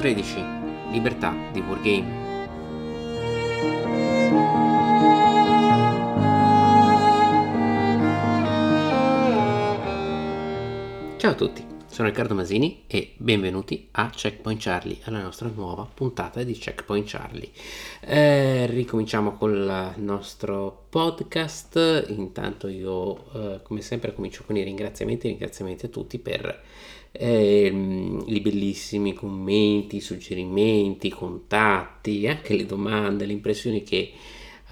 Episodio 13. Libertà di Wargame. Ciao a tutti, sono Riccardo Masini e benvenuti a Checkpoint Charlie, alla nostra nuova puntata di Checkpoint Charlie. Eh, ricominciamo col nostro podcast, intanto io eh, come sempre comincio con i ringraziamenti, ringraziamenti a tutti per eh, i bellissimi commenti, suggerimenti, contatti, anche le domande, le impressioni che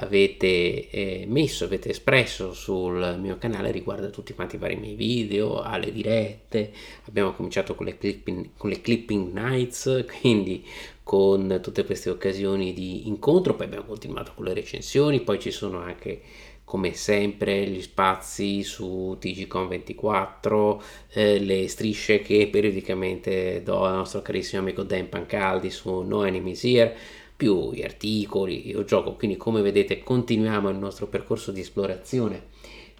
avete eh, messo, avete espresso sul mio canale riguardo a tutti quanti i vari miei video, alle dirette. Abbiamo cominciato con le clipping, con le clipping nights, quindi con tutte queste occasioni di incontro, poi abbiamo continuato con le recensioni, poi ci sono anche come sempre gli spazi su TGCon24, eh, le strisce che periodicamente do al nostro carissimo amico Dan Pancaldi su No Enemies Here, più gli articoli, io gioco, quindi come vedete continuiamo il nostro percorso di esplorazione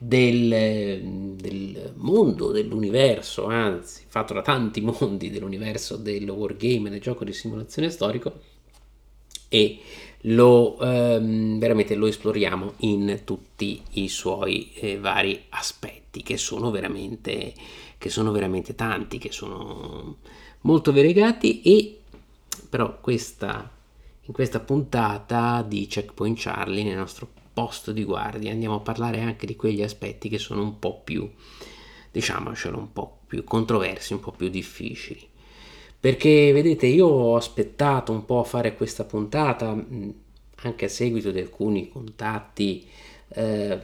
del, del, mondo, dell'universo, anzi fatto da tanti mondi dell'universo del wargame, del gioco di simulazione storico e lo ehm, veramente lo esploriamo in tutti i suoi eh, vari aspetti che sono veramente che sono veramente tanti che sono molto variegati e però questa in questa puntata di Checkpoint Charlie nel nostro posto di guardia andiamo a parlare anche di quegli aspetti che sono un po' più diciamocelo un po' più controversi un po' più difficili perché vedete io ho aspettato un po' a fare questa puntata anche a seguito di alcuni contatti eh,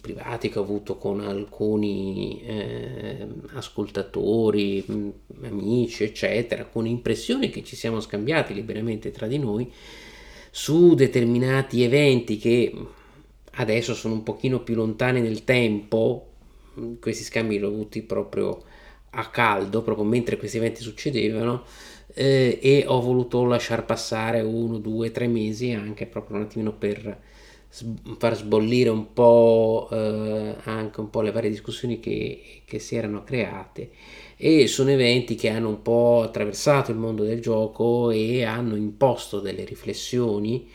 privati che ho avuto con alcuni eh, ascoltatori, amici, eccetera, con impressioni che ci siamo scambiati liberamente tra di noi su determinati eventi che adesso sono un pochino più lontani nel tempo, questi scambi li ho avuti proprio a caldo, proprio mentre questi eventi succedevano, eh, e ho voluto lasciar passare uno, due, tre mesi anche proprio un attimino per far sbollire un po' eh, anche un po' le varie discussioni che, che si erano create. E sono eventi che hanno un po' attraversato il mondo del gioco e hanno imposto delle riflessioni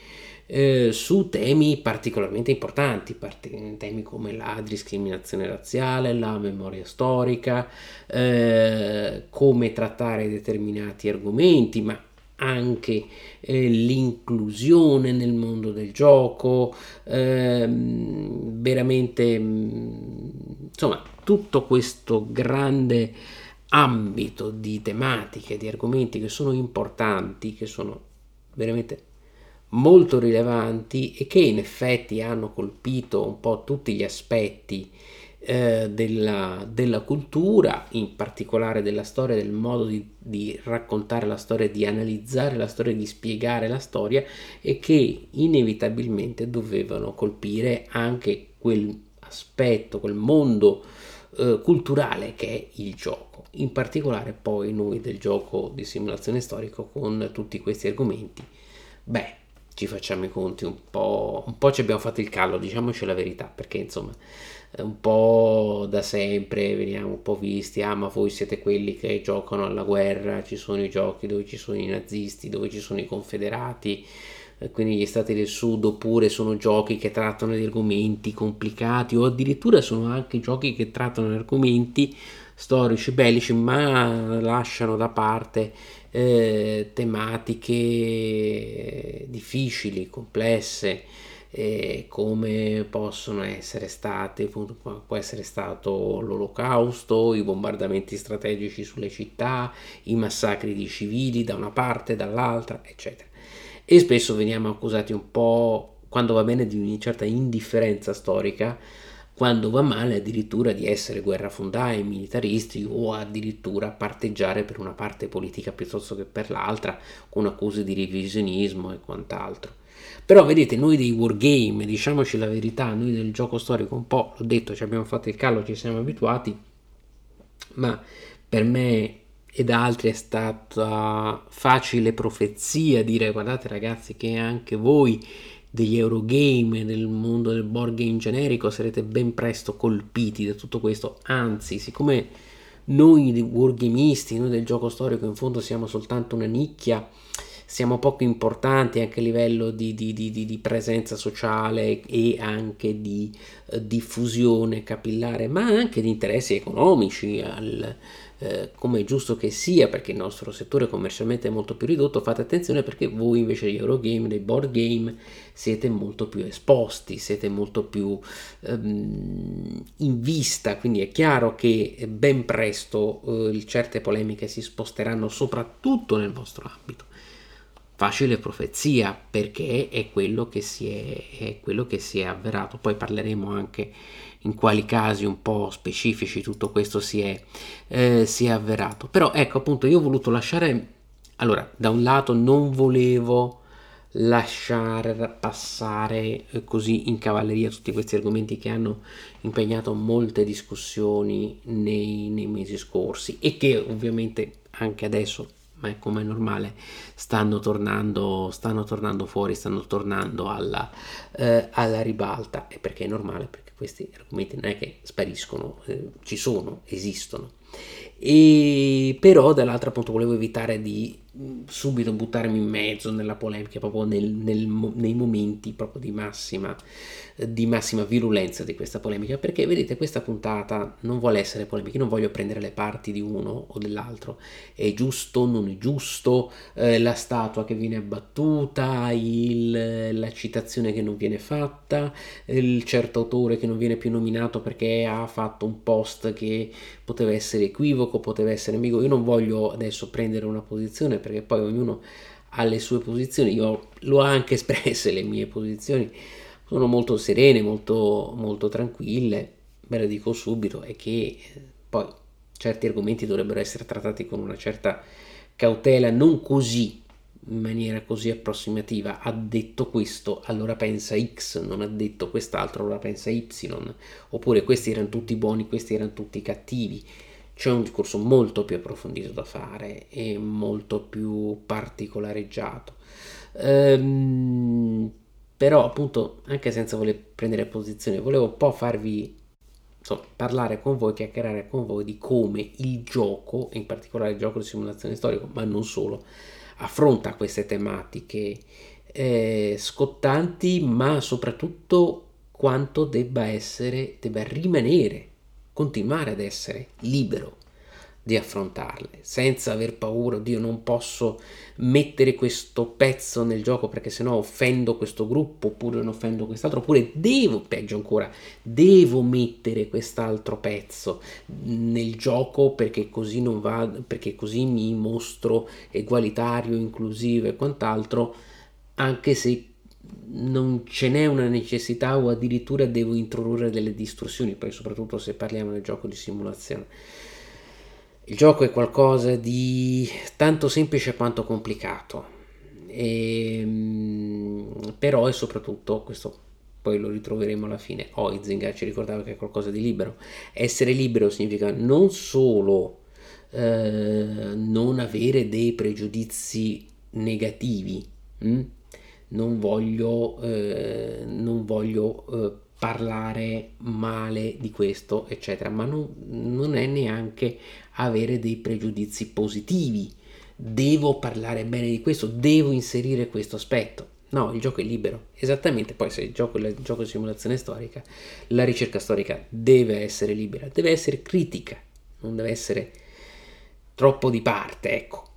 eh, su temi particolarmente importanti, part- temi come la discriminazione razziale, la memoria storica, eh, come trattare determinati argomenti, ma anche eh, l'inclusione nel mondo del gioco, eh, veramente mm, insomma tutto questo grande ambito di tematiche, di argomenti che sono importanti, che sono veramente molto rilevanti e che in effetti hanno colpito un po' tutti gli aspetti eh, della, della, cultura, in particolare della storia, del modo di, di, raccontare la storia, di analizzare la storia, di spiegare la storia e che inevitabilmente dovevano colpire anche quel aspetto, quel mondo eh, culturale che è il gioco. In particolare poi noi del gioco di simulazione storico con tutti questi argomenti. Beh, ci facciamo i conti un po', un po' ci abbiamo fatto il callo, diciamoci la verità, perché insomma un po' da sempre veniamo un po' visti, ah ma voi siete quelli che giocano alla guerra, ci sono i giochi dove ci sono i nazisti, dove ci sono i confederati, eh, quindi gli stati del sud, oppure sono giochi che trattano di argomenti complicati o addirittura sono anche giochi che trattano argomenti storici, bellici, ma lasciano da parte eh, tematiche difficili, complesse, eh, come possono essere state, può essere stato l'olocausto, i bombardamenti strategici sulle città, i massacri di civili da una parte, dall'altra, eccetera. E spesso veniamo accusati un po', quando va bene, di una certa indifferenza storica quando va male addirittura di essere guerrafondai, militaristi o addirittura parteggiare per una parte politica piuttosto che per l'altra con accuse di revisionismo e quant'altro. Però vedete, noi dei wargame, diciamoci la verità, noi del gioco storico un po', l'ho detto, ci abbiamo fatto il callo, ci siamo abituati, ma per me e da altri è stata facile profezia dire guardate ragazzi che anche voi degli Eurogame, del mondo del board game generico, sarete ben presto colpiti da tutto questo. Anzi, siccome noi wargamisti, noi del gioco storico in fondo siamo soltanto una nicchia, siamo poco importanti anche a livello di, di, di, di presenza sociale e anche di eh, diffusione capillare, ma anche di interessi economici, al, eh, come è giusto che sia, perché il nostro settore commercialmente è molto più ridotto, fate attenzione perché voi invece di Eurogame, dei board game, siete molto più esposti, siete molto più ehm, in vista, quindi è chiaro che ben presto eh, certe polemiche si sposteranno soprattutto nel vostro ambito facile profezia perché è quello che si è, è, quello che si è avverato. Poi parleremo anche in quali casi un po' specifici tutto questo si è, eh, si è avverato. Però ecco appunto io ho voluto lasciare, allora da un lato non volevo lasciare passare eh, così in cavalleria tutti questi argomenti che hanno impegnato molte discussioni nei, nei mesi scorsi e che ovviamente anche adesso ma come è normale, stanno tornando, stanno tornando fuori, stanno tornando alla, eh, alla ribalta. E perché è normale? Questi argomenti non è che spariscono, eh, ci sono, esistono. E però dall'altro appunto volevo evitare di subito buttarmi in mezzo nella polemica proprio nel, nel, nei momenti proprio di massima, di massima virulenza di questa polemica perché vedete questa puntata non vuole essere polemica non voglio prendere le parti di uno o dell'altro. È giusto non è giusto eh, la statua che viene abbattuta il, la citazione che non viene fatta il certo autore che non viene più nominato perché ha fatto un post che poteva essere equivoco poteva essere amico io non voglio adesso prendere una posizione perché poi ognuno ha le sue posizioni, io l'ho anche espresse le mie posizioni, sono molto serene, molto, molto tranquille, ve lo dico subito, è che eh, poi certi argomenti dovrebbero essere trattati con una certa cautela, non così in maniera così approssimativa, ha detto questo, allora pensa X, non ha detto quest'altro, allora pensa Y, oppure questi erano tutti buoni, questi erano tutti cattivi. C'è un discorso molto più approfondito da fare e molto più particolareggiato. Ehm, però appunto anche senza voler prendere posizione volevo un po' farvi insomma, parlare con voi, chiacchierare con voi di come il gioco, in particolare il gioco di simulazione storica, ma non solo, affronta queste tematiche eh, scottanti, ma soprattutto quanto debba essere, debba rimanere continuare ad essere libero di affrontarle senza aver paura, Dio non posso mettere questo pezzo nel gioco perché sennò offendo questo gruppo oppure non offendo quest'altro oppure devo, peggio ancora, devo mettere quest'altro pezzo nel gioco perché così non va, perché così mi mostro egualitario, inclusivo e quant'altro anche se non ce n'è una necessità o addirittura devo introdurre delle distorsioni, poi soprattutto se parliamo del gioco di simulazione. Il gioco è qualcosa di tanto semplice quanto complicato, e, ehm, però è soprattutto questo poi lo ritroveremo alla fine. Oizinga ci ricordava che è qualcosa di libero. Essere libero significa non solo eh, non avere dei pregiudizi negativi? Hm? non voglio, eh, non voglio eh, parlare male di questo, eccetera, ma non, non è neanche avere dei pregiudizi positivi. Devo parlare bene di questo, devo inserire questo aspetto. No, il gioco è libero. Esattamente, poi se il gioco è il gioco di simulazione storica, la ricerca storica deve essere libera, deve essere critica, non deve essere troppo di parte, ecco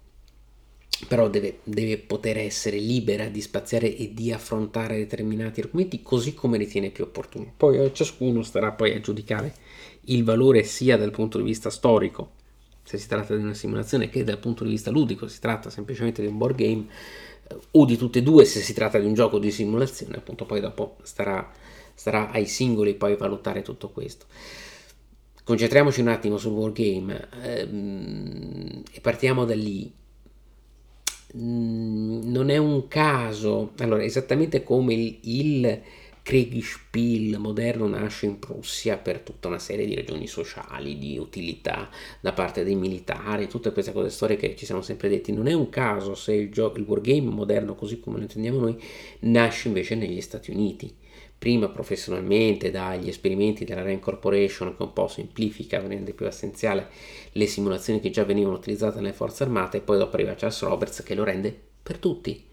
però deve, deve, poter essere libera di spaziare e di affrontare determinati argomenti così come ritiene più opportuno. Poi a ciascuno starà poi a giudicare il valore sia dal punto di vista storico, se si tratta di una simulazione, che dal punto di vista ludico, si tratta semplicemente di un board game, eh, o di tutte e due se si tratta di un gioco di simulazione, appunto poi dopo starà, starà ai singoli poi valutare tutto questo. Concentriamoci un attimo sul wargame ehm, e partiamo da lì non è un caso, allora esattamente come il, il Kriegspiel moderno nasce in Prussia per tutta una serie di ragioni sociali, di utilità da parte dei militari, tutte queste cose storiche che ci siamo sempre detti. Non è un caso se il, gioco, il wargame moderno, così come lo intendiamo noi, nasce invece negli Stati Uniti prima professionalmente dagli esperimenti della Rand Corporation che un po' semplifica, rende più essenziale le simulazioni che già venivano utilizzate nelle forze armate e poi dopo arriva Charles Roberts che lo rende per tutti.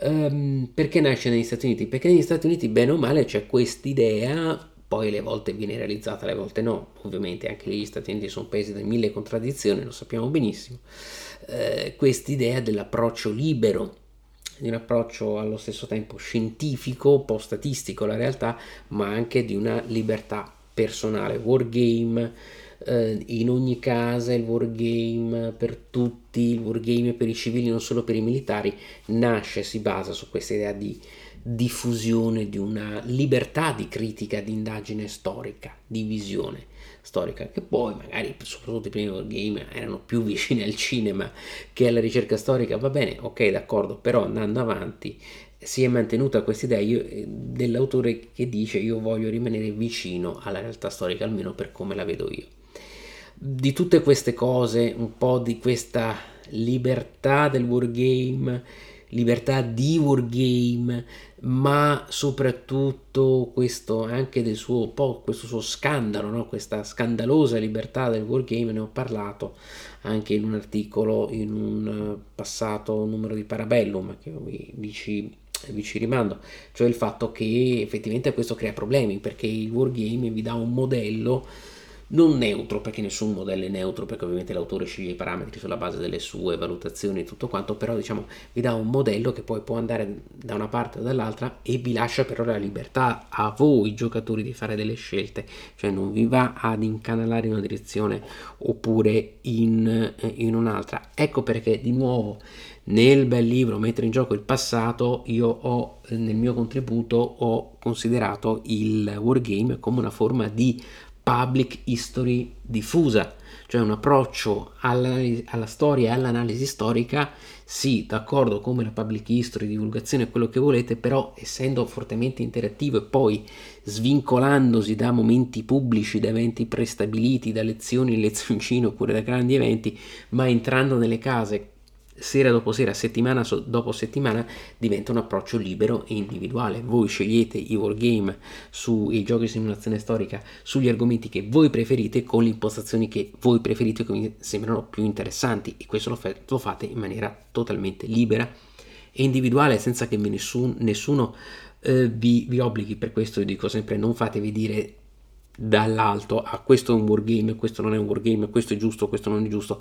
Um, perché nasce negli Stati Uniti? Perché negli Stati Uniti bene o male c'è quest'idea poi le volte viene realizzata, le volte no, ovviamente anche gli Stati Uniti sono paesi da mille contraddizioni, lo sappiamo benissimo, eh, quest'idea dell'approccio libero, di un approccio allo stesso tempo scientifico, un po' statistico la realtà, ma anche di una libertà personale, wargame, eh, in ogni casa il wargame per tutti, il wargame per i civili, non solo per i militari, nasce, si basa su questa idea di diffusione di una libertà di critica, di indagine storica, di visione storica, che poi magari soprattutto i primi wargame erano più vicini al cinema che alla ricerca storica, va bene, ok, d'accordo, però andando avanti si è mantenuta questa idea dell'autore che dice io voglio rimanere vicino alla realtà storica, almeno per come la vedo io. Di tutte queste cose, un po' di questa libertà del wargame, libertà di wargame, ma soprattutto questo anche del suo po' questo suo scandalo, no? questa scandalosa libertà del wargame, ne ho parlato anche in un articolo in un passato numero di Parabellum che vi, vi ci vi ci rimando, cioè il fatto che effettivamente questo crea problemi perché il wargame vi dà un modello non neutro, perché nessun modello è neutro, perché ovviamente l'autore sceglie i parametri sulla base delle sue valutazioni e tutto quanto, però diciamo vi dà un modello che poi può andare da una parte o dall'altra e vi lascia però la libertà a voi giocatori di fare delle scelte, cioè non vi va ad incanalare in una direzione oppure in, eh, in un'altra. Ecco perché di nuovo nel bel libro Mettere in gioco il passato io ho nel mio contributo ho considerato il wargame come una forma di public history diffusa, cioè un approccio alla, alla storia e all'analisi storica, sì, d'accordo come la public history, divulgazione, quello che volete, però essendo fortemente interattivo e poi svincolandosi da momenti pubblici, da eventi prestabiliti, da lezioni in lezioncino oppure da grandi eventi, ma entrando nelle case sera dopo sera, settimana dopo settimana, diventa un approccio libero e individuale. Voi scegliete i wargame sui giochi di simulazione storica sugli argomenti che voi preferite con le impostazioni che voi preferite che vi sembrano più interessanti e questo lo, fa- lo fate in maniera totalmente libera e individuale senza che nessun, nessuno eh, vi, vi obblighi. Per questo io dico sempre non fatevi dire dall'alto a ah, questo è un wargame, questo non è un wargame, questo è giusto, questo non è giusto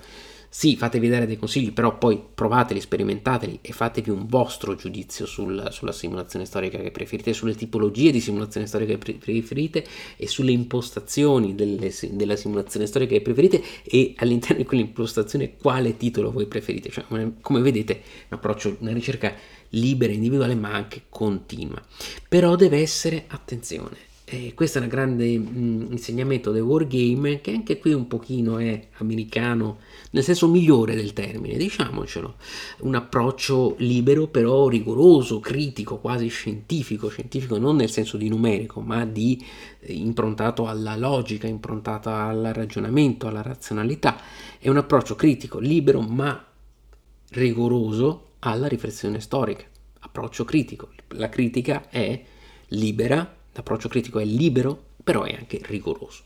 sì, fatevi dare dei consigli, però poi provateli, sperimentateli e fatevi un vostro giudizio sul, sulla simulazione storica che preferite, sulle tipologie di simulazione storica che preferite e sulle impostazioni delle, della simulazione storica che preferite e all'interno di quell'impostazione quale titolo voi preferite. Cioè, come vedete, un approccio, una ricerca libera, individuale, ma anche continua. Però deve essere attenzione e questo è un grande mh, mm, insegnamento del wargame che anche qui un pochino è americano, nel senso migliore del termine, diciamocelo. Un approccio libero però rigoroso, critico, quasi scientifico, scientifico non nel senso di numerico, ma di eh, improntato alla logica, improntato al ragionamento, alla razionalità. È un approccio critico, libero, ma rigoroso alla riflessione storica. Approccio critico. La critica è libera L'approccio critico è libero, però è anche rigoroso.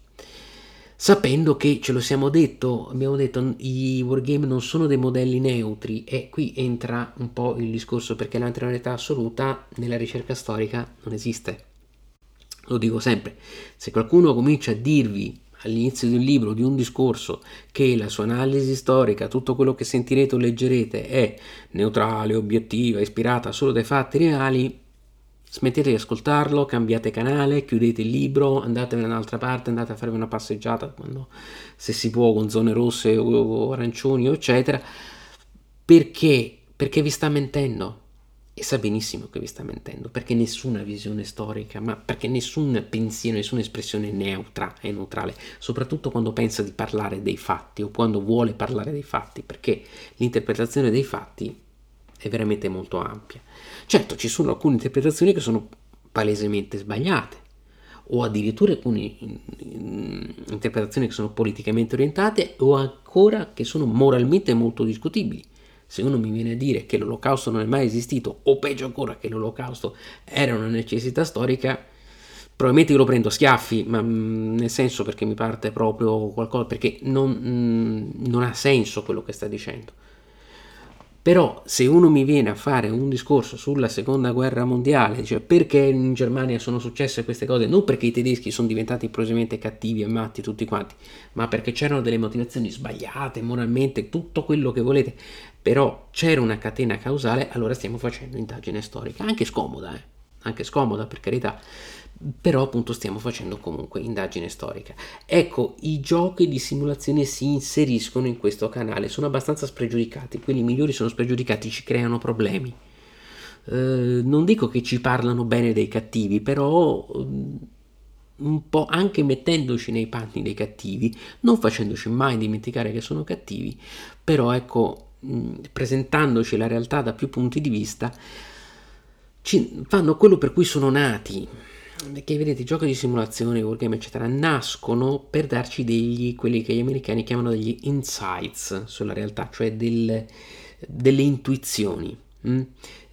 Sapendo che ce lo siamo detto, abbiamo detto i wargame non sono dei modelli neutri e qui entra un po' il discorso perché l'anteriorità assoluta nella ricerca storica non esiste. Lo dico sempre, se qualcuno comincia a dirvi all'inizio di un libro, di un discorso, che la sua analisi storica, tutto quello che sentirete o leggerete è neutrale, obiettiva, ispirata solo dai fatti reali, smettete di ascoltarlo, cambiate canale, chiudete il libro, andatevene da un'altra parte, andate a farvi una passeggiata quando, se si può con zone rosse o arancioni eccetera, perché? Perché vi sta mentendo. E sa benissimo che vi sta mentendo, perché nessuna visione storica, ma perché nessun pensiero, nessuna espressione neutra è neutrale, soprattutto quando pensa di parlare dei fatti o quando vuole parlare dei fatti, perché l'interpretazione dei fatti è veramente molto ampia. Certo, ci sono alcune interpretazioni che sono palesemente sbagliate, o addirittura alcune interpretazioni che sono politicamente orientate, o ancora che sono moralmente molto discutibili. Se uno mi viene a dire che l'olocausto non è mai esistito, o peggio ancora che l'olocausto era una necessità storica, probabilmente io lo prendo a schiaffi, ma mm, nel senso perché mi parte proprio qualcosa, perché non, mm, non ha senso quello che sta dicendo. Però se uno mi viene a fare un discorso sulla seconda guerra mondiale, cioè perché in Germania sono successe queste cose, non perché i tedeschi sono diventati improvvisamente cattivi e matti tutti quanti, ma perché c'erano delle motivazioni sbagliate moralmente, tutto quello che volete, però c'era una catena causale, allora stiamo facendo indagine storica, anche scomoda, eh? anche scomoda per carità, però appunto stiamo facendo comunque indagine storica. Ecco, i giochi di simulazione si inseriscono in questo canale, sono abbastanza spregiudicati, quelli migliori sono spregiudicati, ci creano problemi. Eh, non dico che ci parlano bene dei cattivi, però mm, un po' anche mettendoci nei panni dei cattivi, non facendoci mai dimenticare che sono cattivi, però ecco, mm, presentandoci la realtà da più punti di vista, ci fanno quello per cui sono nati perché vedete i giochi di simulazione, wargame eccetera nascono per darci degli, quelli che gli americani chiamano degli insights sulla realtà, cioè del, delle intuizioni Mm?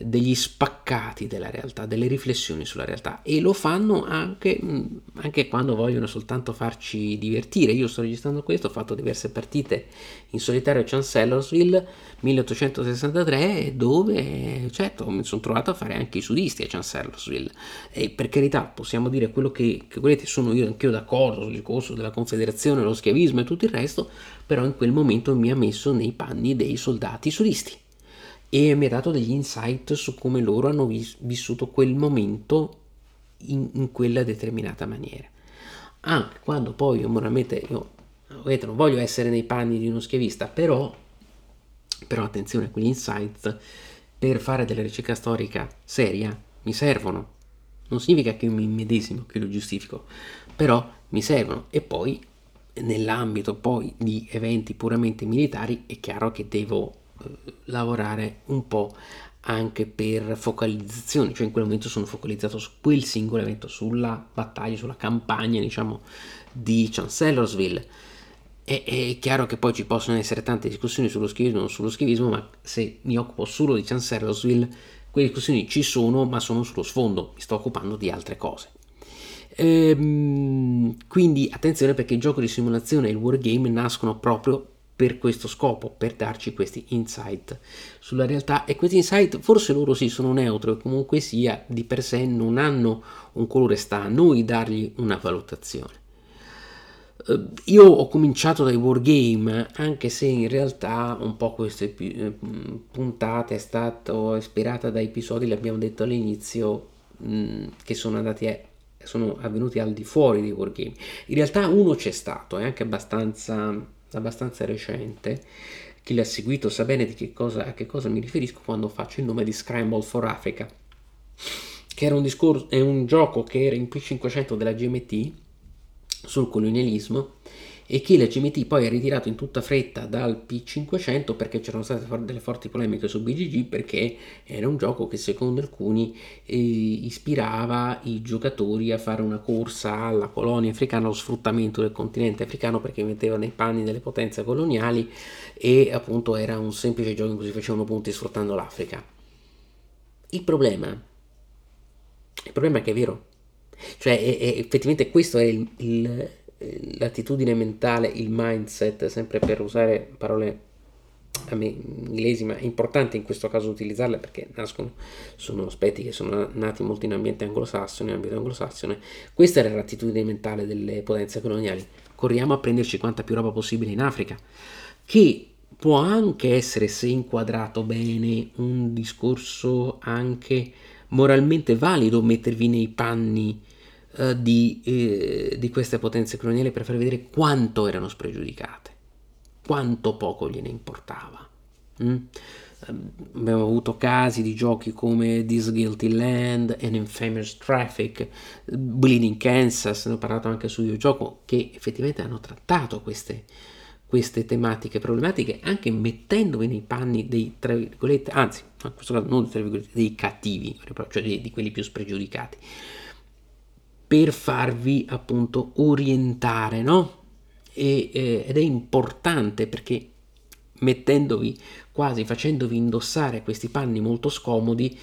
degli spaccati della realtà, delle riflessioni sulla realtà e lo fanno anche, mm, anche, quando vogliono soltanto farci divertire. Io sto registrando questo, ho fatto diverse partite in solitario a Chancellorsville 1863 dove certo mi sono trovato a fare anche i sudisti a Chancellorsville e per carità possiamo dire quello che, che volete, sono io anch'io d'accordo sul discorso della confederazione, lo schiavismo e tutto il resto, però in quel momento mi ha messo nei panni dei soldati sudisti e mi ha dato degli insight su come loro hanno vis- vissuto quel momento in, in, quella determinata maniera. Anche quando poi io moralmente io vedete, non voglio essere nei panni di uno schiavista, però, però attenzione, quegli insight per fare della ricerca storica seria mi servono. Non significa che io mi medesimo, che lo giustifico, però mi servono. E poi nell'ambito poi di eventi puramente militari è chiaro che devo lavorare un po' anche per focalizzazione, cioè in quel momento sono focalizzato su quel singolo evento, sulla battaglia, sulla campagna, diciamo, di Chancellorsville. E, è chiaro che poi ci possono essere tante discussioni sullo schivismo sullo schivismo, ma se mi occupo solo di Chancellorsville, quelle discussioni ci sono, ma sono sullo sfondo, mi sto occupando di altre cose. Ehm, quindi attenzione perché il gioco di simulazione e il wargame nascono proprio per questo scopo, per darci questi insight sulla realtà e questi insight forse loro sì sono neutri comunque sia di per sé non hanno un colore, sta a noi dargli una valutazione. Uh, io ho cominciato dai wargame, anche se in realtà un po' queste eh, puntate è stata ispirata da episodi, l'abbiamo detto all'inizio, mh, che sono andati a, sono avvenuti al di fuori dei wargame. In realtà uno c'è stato, è anche abbastanza abbastanza recente, chi l'ha seguito sa bene di che cosa, a che cosa mi riferisco quando faccio il nome di Scramble for Africa, che era un, discorso, è un gioco che era in P500 della GMT sul colonialismo e che la GMT poi ha ritirato in tutta fretta dal P500 perché c'erano state delle forti polemiche su BGG perché era un gioco che secondo alcuni eh, ispirava i giocatori a fare una corsa alla colonia africana, allo sfruttamento del continente africano perché metteva nei panni delle potenze coloniali e appunto era un semplice gioco in cui si facevano punti sfruttando l'Africa. Il problema, il problema è che è vero, cioè è, è, effettivamente questo è il, il l'attitudine mentale, il mindset, sempre per usare parole a me inglesi, ma è importante in questo caso utilizzarle perché nascono, sono aspetti che sono nati molto in ambiente anglosassone, in ambito anglosassone. Questa era l'attitudine mentale delle potenze coloniali. Corriamo a prenderci quanta più roba possibile in Africa, che può anche essere, se inquadrato bene, un discorso anche moralmente valido mettervi nei panni eh, di, eh, di queste potenze coloniali per far vedere quanto erano spregiudicate, quanto poco gliene importava. Mm? Abbiamo avuto casi di giochi come This Guilty Land, An Infamous Traffic, Bleeding Kansas, ne ho parlato anche su videogioco, che effettivamente hanno trattato queste, queste tematiche problematiche anche mettendovi nei panni dei, tra virgolette, anzi, in questo caso non virgolette, dei cattivi, cioè di, di quelli più spregiudicati per farvi appunto orientare, no? E, eh, ed è importante perché mettendovi quasi, facendovi indossare questi panni molto scomodi,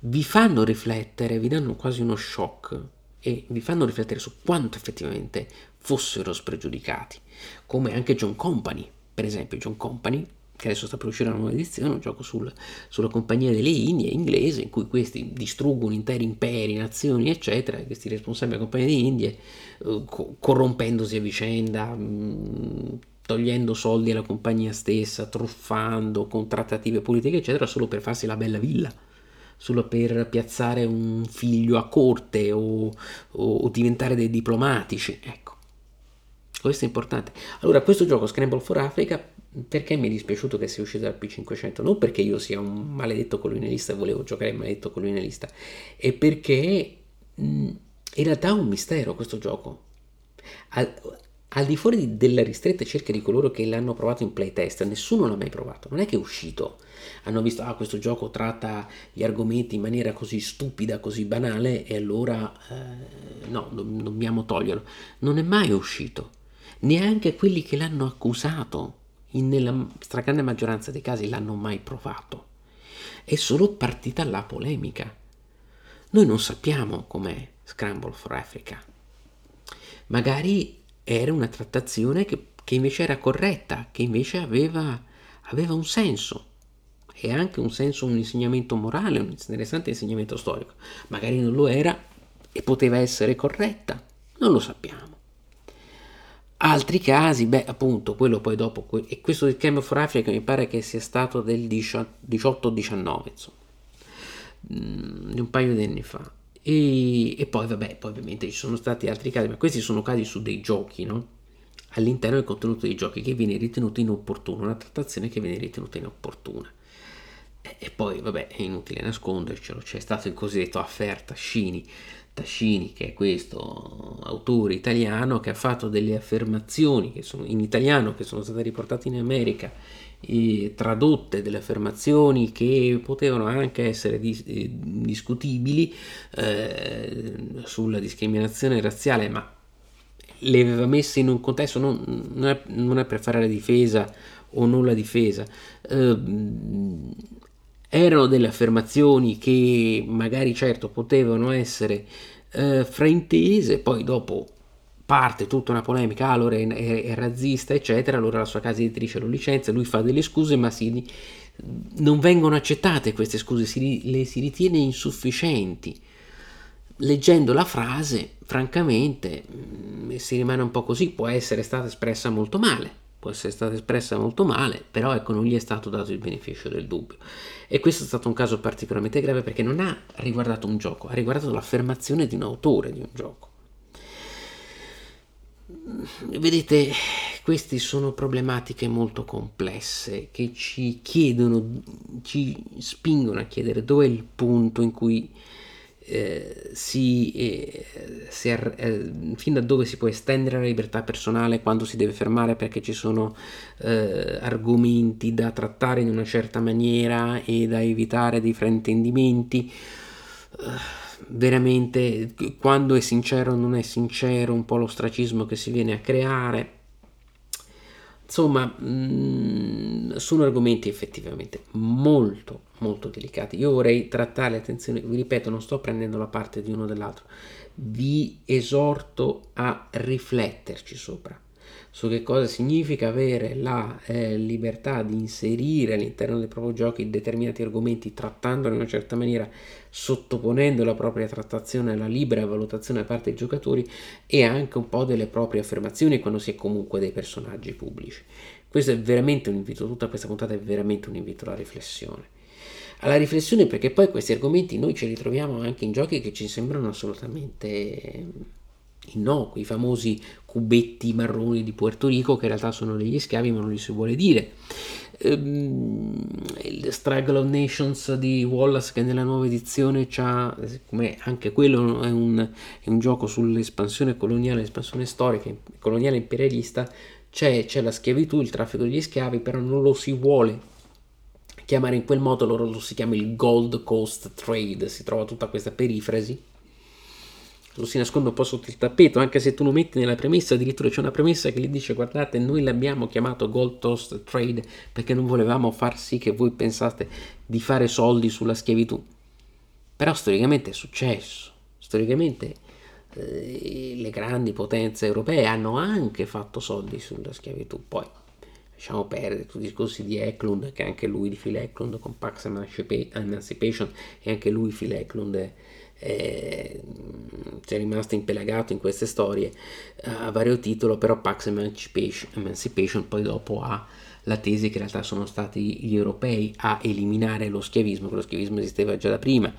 vi fanno riflettere, vi danno quasi uno shock e vi fanno riflettere su quanto effettivamente fossero spregiudicati, come anche John Company, per esempio John Company che adesso sta per uscire una nuova edizione, un gioco sul, sulla compagnia delle Indie inglese, in cui questi distruggono interi imperi, nazioni, eccetera, questi responsabili della compagnia delle Indie, eh, co- corrompendosi a vicenda, mh, togliendo soldi alla compagnia stessa, truffando con trattative politiche, eccetera, solo per farsi la bella villa solo per piazzare un figlio a corte o, o, o diventare dei diplomatici. Ecco, questo è importante. Allora, questo gioco Scramble for Africa perché mi è dispiaciuto che sia uscito dal P500? Non perché io sia un maledetto colonialista e volevo giocare il maledetto colonialista, è perché mh, in realtà è un mistero questo gioco. Al, al di fuori di, della ristretta cerca di coloro che l'hanno provato in playtest, nessuno l'ha mai provato. Non è che è uscito, hanno visto, ah, questo gioco tratta gli argomenti in maniera così stupida, così banale, e allora eh, no, dobbiamo toglierlo. Non è mai uscito. Neanche quelli che l'hanno accusato nella stragrande maggioranza dei casi l'hanno mai provato. È solo partita la polemica. Noi non sappiamo com'è Scramble for Africa. Magari era una trattazione che, che invece era corretta, che invece aveva, aveva un senso e anche un senso, un insegnamento morale, un interessante insegnamento storico. Magari non lo era e poteva essere corretta, non lo sappiamo. Altri casi, beh, appunto, quello poi dopo, e questo di Camp for Africa mi pare che sia stato del 18-19, insomma, mm, di un paio di anni fa. E, e, poi, vabbè, poi ovviamente ci sono stati altri casi, ma questi sono casi su dei giochi, no? All'interno del contenuto dei giochi che viene ritenuto inopportuno, una trattazione che viene ritenuta inopportuna. E, poi, vabbè, è inutile nascondercelo, c'è stato il cosiddetto affair Tascini, Tascini, che è questo autore italiano che ha fatto delle affermazioni che sono in italiano che sono state riportate in America e tradotte delle affermazioni che potevano anche essere dis- eh, discutibili eh, sulla discriminazione razziale, ma le aveva messe in un contesto non, non, è, non è, per fare la difesa o non la difesa. Eh, erano delle affermazioni che magari certo potevano essere eh, fraintese, poi dopo parte tutta una polemica, ah, allora è, è, è, razzista, eccetera, allora la sua casa editrice lo licenzia, lui fa delle scuse, ma si, non vengono accettate queste scuse, si, le si ritiene insufficienti. Leggendo la frase, francamente, mm, si rimane un po' così, può essere stata espressa molto male, può essere stata espressa molto male, però ecco non gli è stato dato il beneficio del dubbio. E questo è stato un caso particolarmente grave perché non ha riguardato un gioco, ha riguardato l'affermazione di un autore di un gioco. Vedete, queste sono problematiche molto complesse che ci chiedono, ci spingono a chiedere dove è il punto in cui eh, si, eh, si eh, fin da dove si può estendere la libertà personale, quando si deve fermare perché ci sono eh, argomenti da trattare in una certa maniera e da evitare dei fraintendimenti. Eh, veramente quando è sincero o non è sincero, un po' l'ostracismo che si viene a creare. Insomma, mh, mm, sono argomenti effettivamente molto molto delicati. Io vorrei trattare, attenzione, vi ripeto, non sto prendendo la parte di uno o dell'altro, vi esorto a rifletterci sopra su che cosa significa avere la eh, libertà di inserire all'interno dei propri giochi determinati argomenti trattandoli in una certa maniera, sottoponendo la propria trattazione alla libera valutazione da parte dei giocatori e anche un po' delle proprie affermazioni quando si è comunque dei personaggi pubblici. Questo è veramente un invito, tutta questa puntata è veramente un invito alla riflessione alla riflessione perché poi questi argomenti noi ci ritroviamo anche in giochi che ci sembrano assolutamente innocui, i famosi cubetti marroni di Puerto Rico che in realtà sono degli schiavi ma non li si vuole dire. Um, il Struggle of Nations di Wallace che nella nuova edizione c'ha, come anche quello è un, è un gioco sull'espansione coloniale, l'espansione storica, coloniale imperialista, c'è, c'è la schiavitù, il traffico degli schiavi, però non lo si vuole chiamare in quel modo, loro lo si chiama il Gold Coast Trade, si trova tutta questa perifrasi, lo si nasconde un po' sotto il tappeto, anche se tu lo metti nella premessa, addirittura c'è una premessa che gli dice guardate noi l'abbiamo chiamato Gold Coast Trade perché non volevamo far sì che voi pensate di fare soldi sulla schiavitù. Però storicamente è successo, storicamente eh, le grandi potenze europee hanno anche fatto soldi sulla schiavitù. Poi lasciamo perdere tutti i discorsi di Eklund, che anche lui di Phil Eklund con Pax Emancipation, e anche lui Phil Eklund è, è, è rimasto impelagato in queste storie a vario titolo, però Pax Emancipation, Emancipation poi dopo ha la tesi che in realtà sono stati gli europei a eliminare lo schiavismo, che lo schiavismo esisteva già da prima.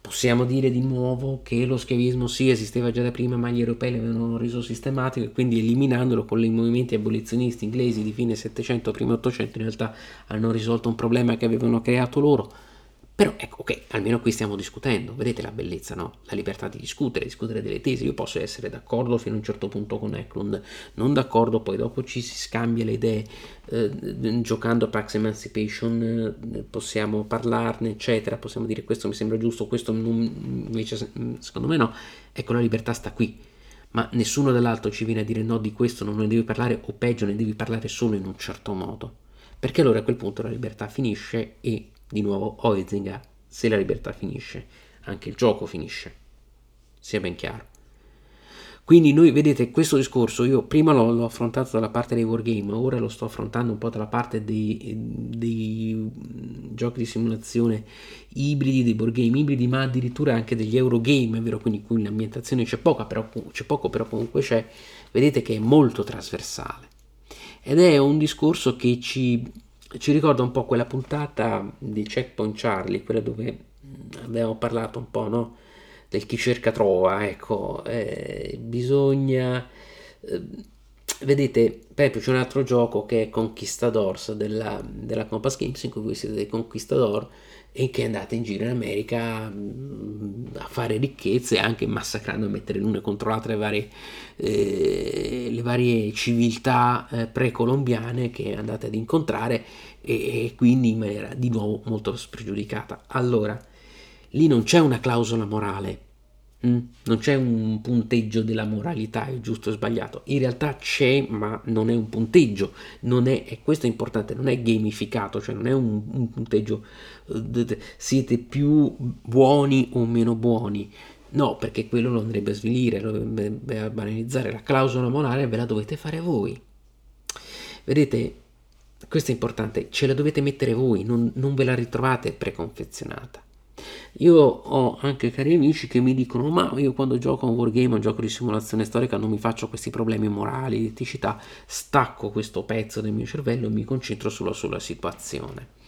Possiamo dire di nuovo che lo schiavismo sì esisteva già da prima, ma gli europei l'avevano reso sistematico e quindi eliminandolo con i movimenti abolizionisti inglesi di fine 700, primo 800 in realtà hanno risolto un problema che avevano creato loro però ecco, ok, almeno qui stiamo discutendo, vedete la bellezza, no? La libertà di discutere, discutere delle tesi. Io posso essere d'accordo fino a un certo punto con Eklund, non d'accordo, poi dopo ci si scambia le idee, eh, giocando a Pax Emancipation eh, possiamo parlarne, eccetera, possiamo dire questo mi sembra giusto, questo non, invece secondo me no. Ecco, la libertà sta qui ma nessuno dall'altro ci viene a dire no di questo non ne devi parlare o peggio ne devi parlare solo in un certo modo perché allora a quel punto la libertà finisce e di nuovo Oezinga, se la libertà finisce, anche il gioco finisce, sia ben chiaro. Quindi noi vedete questo discorso, io prima l'ho, l'ho, affrontato dalla parte dei wargame, ora lo sto affrontando un po' dalla parte dei, dei mm, giochi di simulazione ibridi, dei board game ibridi, ma addirittura anche degli Eurogame, è vero, quindi qui l'ambientazione c'è poca, però, c'è poco, però comunque c'è, vedete che è molto trasversale. Ed è un discorso che ci ci ricorda un po' quella puntata di Checkpoint Charlie, quella dove mm, abbiamo parlato un po' no? del chi cerca trova, ecco, eh, bisogna... Eh, vedete, Pepe c'è un altro gioco che è Conquistadors della, della Compass Games in cui voi siete dei conquistador e che andate in giro in America mm, a fare ricchezze anche massacrando e mettere l'una contro l'altra le varie, eh, le varie civiltà eh, precolombiane che andate ad incontrare e, e quindi in maniera di nuovo molto spregiudicata. Allora, lì non c'è una clausola morale, Mm? Non c'è un punteggio della moralità, è giusto o sbagliato. In realtà c'è, ma non è un punteggio. Non è, e questo è importante, non è gamificato, cioè non è un, un punteggio. Eh, siete più buoni o meno buoni. No, perché quello lo andrebbe a svilire, lo andrebbe a banalizzare. La clausola morale ve la dovete fare voi. Vedete, questo è importante, ce la dovete mettere voi, non, non ve la ritrovate preconfezionata. Io ho anche cari amici che mi dicono: Ma io quando gioco a un wargame, un gioco di simulazione storica, non mi faccio questi problemi morali, di eticità, stacco questo pezzo del mio cervello e mi concentro solo sulla situazione.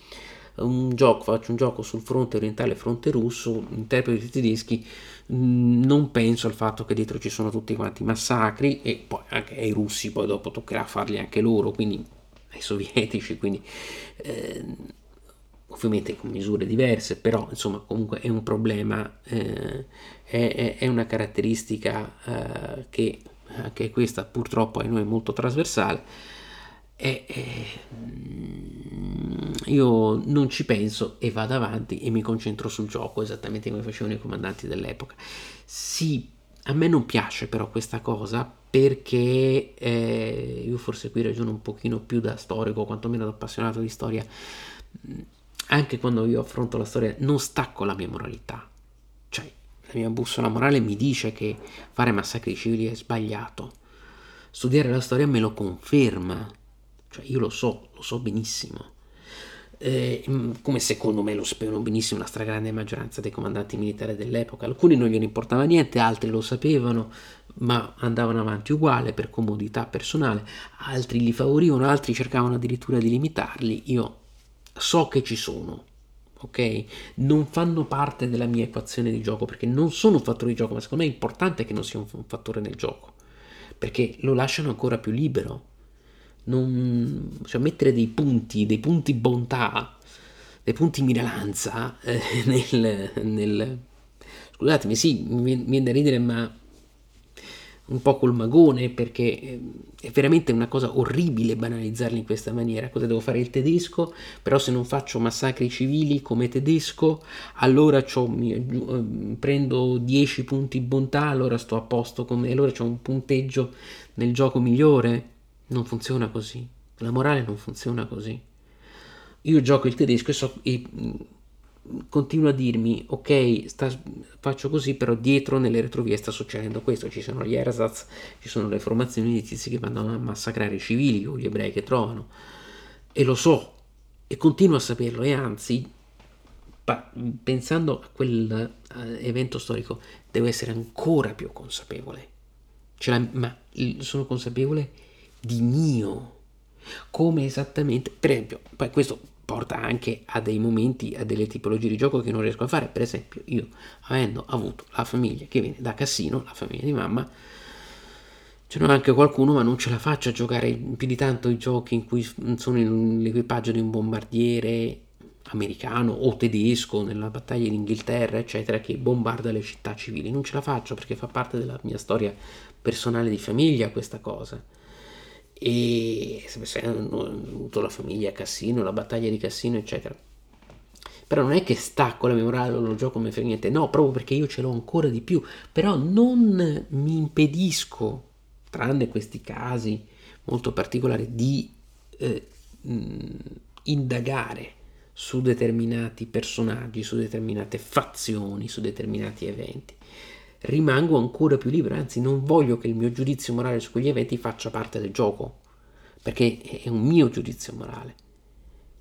Un gioco, faccio un gioco sul fronte orientale, fronte russo, interpreto i tedeschi, mm, non penso al fatto che dietro ci sono tutti quanti massacri e poi anche ai russi, poi dopo toccherà farli anche loro, quindi ai sovietici, quindi. Eh, ovviamente con misure diverse, però insomma comunque è un problema, eh, è, è, una caratteristica eh, che anche questa purtroppo a noi è molto trasversale e, e, mm, io non ci penso e vado avanti e mi concentro sul gioco esattamente come facevano i comandanti dell'epoca. Sì, a me non piace però questa cosa perché eh, io forse qui ragiono un pochino più da storico, quantomeno da appassionato di storia anche quando io affronto la storia, non stacco la mia moralità. Cioè, la mia bussola morale mi dice che fare massacri civili è sbagliato. Studiare la storia me lo conferma. Cioè, io lo so, lo so benissimo. Eh, come secondo me lo sapevano benissimo la stragrande maggioranza dei comandanti militari dell'epoca. Alcuni non gliene importava niente, altri lo sapevano, ma andavano avanti uguale per comodità personale, altri li favorivano, altri cercavano addirittura di limitarli. Io so che ci sono, ok? Non fanno parte della mia equazione di gioco perché non sono un fattore di gioco, ma secondo me è importante che non sia un, fattore nel gioco perché lo lasciano ancora più libero. Non, cioè mettere dei punti, dei punti bontà, dei punti miralanza eh, nel, nel, Scusatemi, sì, mi viene da ridere, ma un po' col magone perché eh, è veramente una cosa orribile banalizzarli in questa maniera. Cosa devo fare il tedesco? Però se non faccio massacri civili come tedesco, allora mi, eh, prendo 10 punti bontà, allora sto a posto come allora c'ho un punteggio nel gioco migliore. Non funziona così. La morale non funziona così. Io gioco il tedesco e, so, e continua a dirmi, ok, sta, faccio così, però dietro nelle retrovie sta succedendo questo, ci sono gli ersatz, ci sono le formazioni di tizi che vanno a massacrare i civili o gli ebrei che trovano, e lo so, e continuo a saperlo, e anzi, pa- pensando a quel uh, evento storico, devo essere ancora più consapevole, cioè, ma sono consapevole di mio, come esattamente, per esempio, poi questo porta anche a dei momenti, a delle tipologie di gioco che non riesco a fare. Per esempio, io avendo avuto la famiglia che viene da Cassino, la famiglia di mamma, ce n'è anche qualcuno, ma non ce la faccio a giocare più di tanto i giochi in cui sono in l'equipaggio di un bombardiere americano o tedesco nella battaglia d'Inghilterra, eccetera, che bombarda le città civili. Non ce la faccio perché fa parte della mia storia personale di famiglia questa cosa e se hanno avuto la famiglia Cassino, la battaglia di Cassino, eccetera. Però non è che stacco la mia morale o lo gioco come frega niente, no, proprio perché io ce l'ho ancora di più, però non mi impedisco, tranne questi casi molto particolari, di eh, indagare su determinati personaggi, su determinate fazioni, su determinati eventi rimango ancora più libero, anzi non voglio che il mio giudizio morale su quegli eventi faccia parte del gioco, perché è un mio giudizio morale.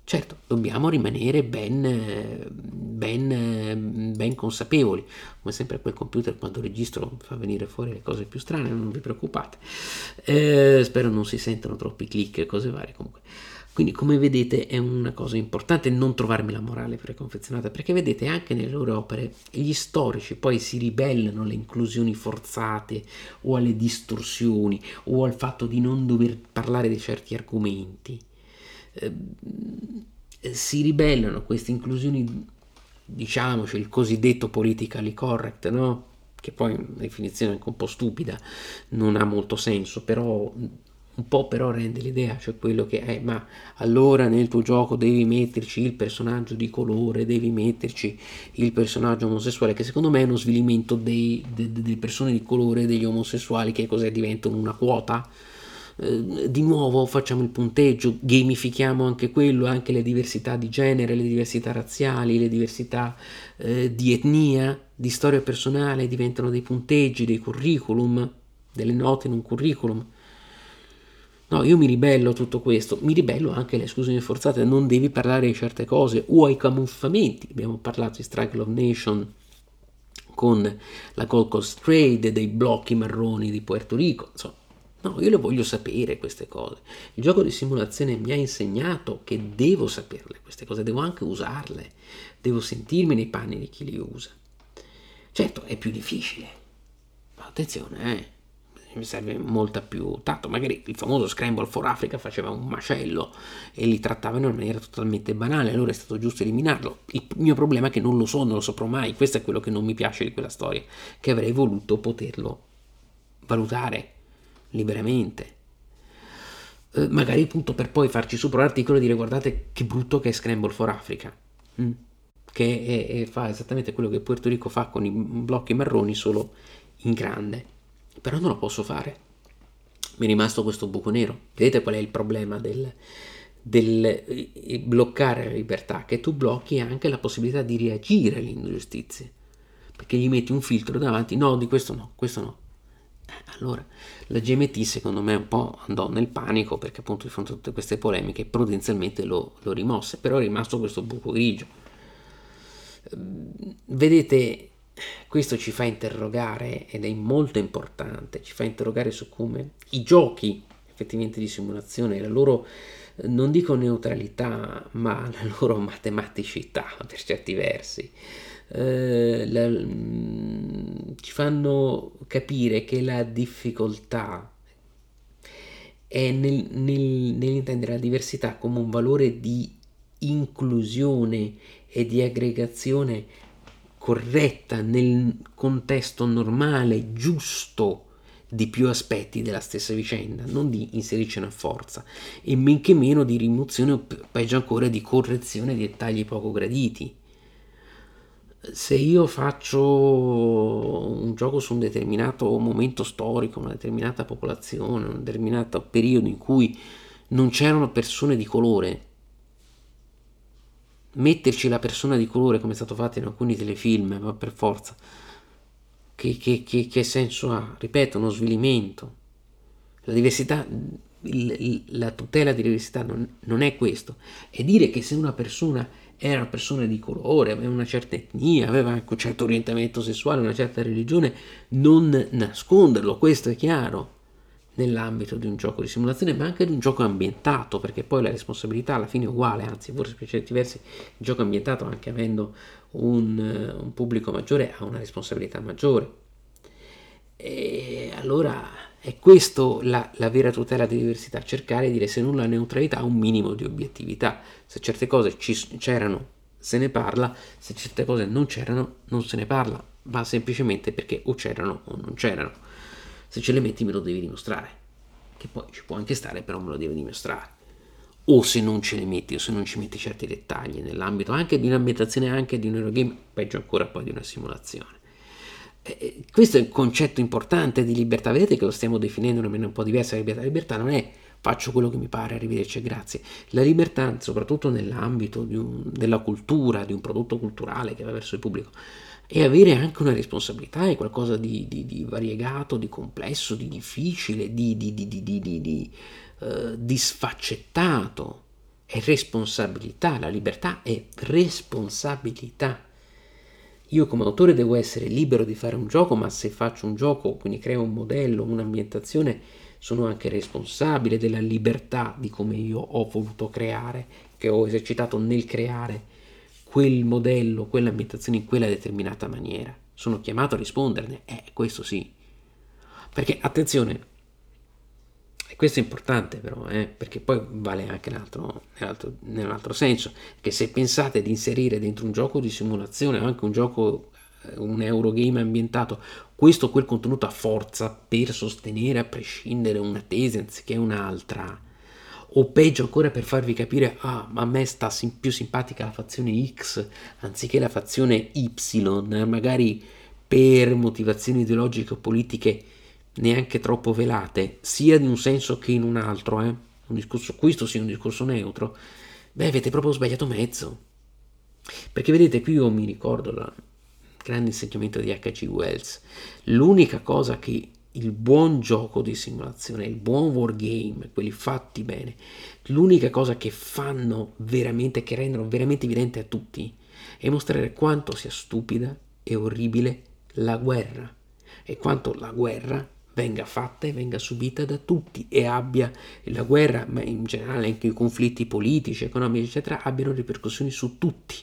Certo, dobbiamo rimanere ben, ben, ben consapevoli, come sempre quel computer quando registro fa venire fuori le cose più strane, non vi preoccupate. Eh, spero non si sentano troppi click e cose varie comunque. Quindi come vedete è una cosa importante non trovarmi la morale preconfezionata, perché vedete anche nelle loro opere gli storici poi si ribellano alle inclusioni forzate o alle distorsioni o al fatto di non dover parlare di certi argomenti. Eh, si ribellano a queste inclusioni, diciamoci, il cosiddetto politically correct, no? che poi è una definizione anche un po' stupida, non ha molto senso, però un po' però rende l'idea, cioè quello che è, ma allora nel tuo gioco devi metterci il personaggio di colore, devi metterci il personaggio omosessuale, che secondo me è uno svilimento dei, de, delle persone di colore, degli omosessuali, che cos'è? Diventano una quota. Eh, di nuovo facciamo il punteggio, gamifichiamo anche quello, anche le diversità di genere, le diversità razziali, le diversità eh, di etnia, di storia personale, diventano dei punteggi, dei curriculum, delle note in un curriculum No, io mi ribello a tutto questo, mi ribello anche alle esclusioni forzate, non devi parlare di certe cose o ai camuffamenti. Abbiamo parlato di Strike of Nation con la Gold Coast Trade, dei blocchi marroni di Puerto Rico, insomma. No, io le voglio sapere queste cose. Il gioco di simulazione mi ha insegnato che devo saperle queste cose, devo anche usarle, devo sentirmi nei panni di chi li usa. Certo, è più difficile, ma attenzione, eh mi serve molta più tatto. Magari il famoso Scramble for Africa faceva un macello e li trattava in maniera totalmente banale, allora è stato giusto eliminarlo. Il mio problema è che non lo so, non lo saprò mai. Questo è quello che non mi piace di quella storia, che avrei voluto poterlo valutare liberamente. Eh, magari appunto per poi farci sopra l'articolo e dire guardate che brutto che è Scramble for Africa. Mm. Che è, è, fa esattamente quello che Puerto Rico fa con i blocchi marroni, solo in grande però non lo posso fare. Mi è rimasto questo buco nero. Vedete qual è il problema del, del bloccare la libertà? Che tu blocchi anche la possibilità di reagire alle ingiustizie. Perché gli metti un filtro davanti, no, di questo no, questo no. Eh, allora, la GMT secondo me un po' andò nel panico perché appunto di fronte a tutte queste polemiche prudenzialmente lo, lo rimosse, però è rimasto questo buco grigio. Vedete, questo ci fa interrogare ed è molto importante, ci fa interrogare su come i giochi effettivamente di simulazione, la loro non dico neutralità, ma la loro matematicità per certi versi, eh, la, mm, ci fanno capire che la difficoltà è nel, nel, nell'intendere la diversità come un valore di inclusione e di aggregazione corretta nel contesto normale, giusto di più aspetti della stessa vicenda, non di inserirci una forza, e men che meno di rimozione o peggio ancora di correzione di dettagli poco graditi. Se io faccio un gioco su un determinato momento storico, una determinata popolazione, un determinato periodo in cui non c'erano persone di colore, metterci la persona di colore come è stato fatto in alcuni telefilm, ma per forza, che, che, che, che senso ha? Ripeto, uno svilimento. La diversità, la tutela di diversità non, non è questo. È dire che se una persona era una persona di colore, aveva una certa etnia, aveva anche un certo orientamento sessuale, una certa religione, non nasconderlo, questo è chiaro nell'ambito di un gioco di simulazione, ma anche di un gioco ambientato, perché poi la responsabilità alla fine è uguale, anzi forse per certi versi il gioco ambientato, anche avendo un, un pubblico maggiore, ha una responsabilità maggiore. E allora è questo la, la, vera tutela di diversità, cercare di dire se non la neutralità, un minimo di obiettività. Se certe cose ci, c'erano, se ne parla, se certe cose non c'erano, non se ne parla, ma semplicemente perché o c'erano o non c'erano se ce le metti me lo devi dimostrare, che poi ci può anche stare, però me lo devi dimostrare. O se non ce le metti, o se non ci metti certi dettagli nell'ambito anche di un'ambientazione, anche di un Eurogame, peggio ancora poi di una simulazione. Eh, questo è un concetto importante di libertà, vedete che lo stiamo definendo in una maniera un po' diversa, la libertà, la libertà non è faccio quello che mi pare, arrivederci e grazie. La libertà, soprattutto nell'ambito un, della cultura, di un prodotto culturale che va verso il pubblico, e avere anche una responsabilità è qualcosa di, di, di variegato, di complesso, di difficile, di, di uh, sfaccettato. È responsabilità, la libertà è responsabilità. Io come autore devo essere libero di fare un gioco, ma se faccio un gioco, quindi creo un modello, un'ambientazione, sono anche responsabile della libertà di come io ho voluto creare, che ho esercitato nel creare quel modello, quell'ambientazione in quella determinata maniera. Sono chiamato a risponderne, eh, questo sì. Perché attenzione, e questo è importante però, eh, perché poi vale anche nell'altro, nell'altro, nell'altro, senso, che se pensate di inserire dentro un gioco di simulazione o anche un gioco, eh, un Eurogame ambientato, questo o quel contenuto a forza per sostenere a prescindere una tesi anziché un'altra, o peggio ancora per farvi capire, ah, ma a me sta sim- più simpatica la fazione X anziché la fazione Y, magari per motivazioni ideologiche o politiche neanche troppo velate, sia in un senso che in un altro, eh? un discorso, questo sia un discorso neutro, beh, avete proprio sbagliato mezzo. Perché vedete, qui io mi ricordo il grande insegnamento di H.G. Wells, l'unica cosa che il buon gioco di simulazione, il buon wargame, quelli fatti bene, l'unica cosa che fanno veramente, che rendono veramente evidente a tutti, è mostrare quanto sia stupida e orribile la guerra e quanto la guerra venga fatta e venga subita da tutti e abbia la guerra, ma in generale anche i conflitti politici, economici, eccetera, abbiano ripercussioni su tutti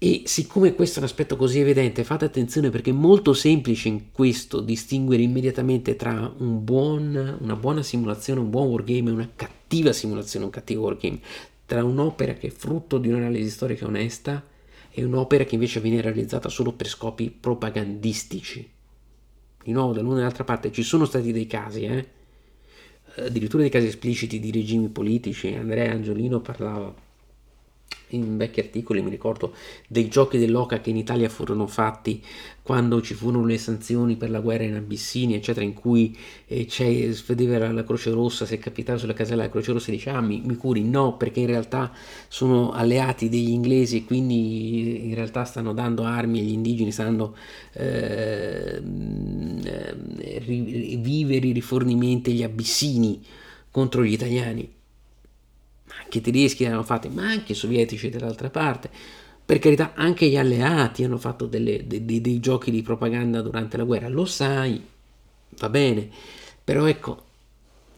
e siccome questo è un aspetto così evidente, fate attenzione perché è molto semplice in questo distinguere immediatamente tra un buon, una buona simulazione, un buon wargame e una cattiva simulazione, un cattivo wargame, tra un'opera che è frutto di un'analisi storica onesta e un'opera che invece viene realizzata solo per scopi propagandistici. Di nuovo, dall'una e dall'altra parte ci sono stati dei casi, eh? addirittura dei casi espliciti di regimi politici. Andrea Angiolino parlava in vecchi articoli mi ricordo dei giochi dell'Oca che in Italia furono fatti quando ci furono le sanzioni per la guerra in Abissinia eccetera in cui eh, c'è, vedeva la, Croce Rossa se capitava sulla casella la Croce Rossa dice ah mi, mi, curi. No perché in realtà sono alleati degli inglesi quindi in realtà stanno dando armi agli indigeni stanno eh, eh, viveri rifornimenti agli abissini contro gli italiani anche i tedeschi l'hanno fatto, ma anche i sovietici dall'altra parte. Per carità, anche gli alleati hanno fatto delle, dei, dei, dei giochi di propaganda durante la guerra, lo sai, va bene, però ecco,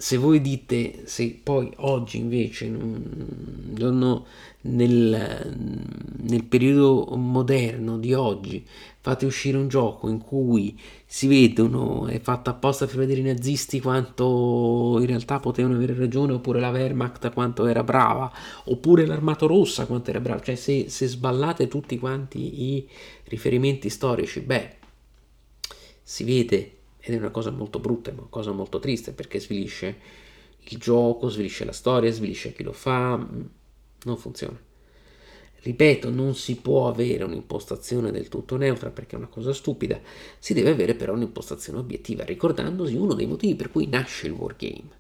se voi dite, se poi oggi invece, nel, nel, periodo moderno di oggi, fate uscire un gioco in cui si vedono, è fatto apposta per vedere i nazisti quanto in realtà potevano avere ragione, oppure la Wehrmacht quanto era brava, oppure l'Armato Rossa quanto era brava, cioè se, se sballate tutti quanti i riferimenti storici, beh, si vede ed è una cosa molto brutta, è una cosa molto triste perché svilisce il gioco, svilisce la storia, svilisce chi lo fa, mm, non funziona. Ripeto, non si può avere un'impostazione del tutto neutra perché è una cosa stupida, si deve avere però un'impostazione obiettiva, ricordandosi uno dei motivi per cui nasce il wargame,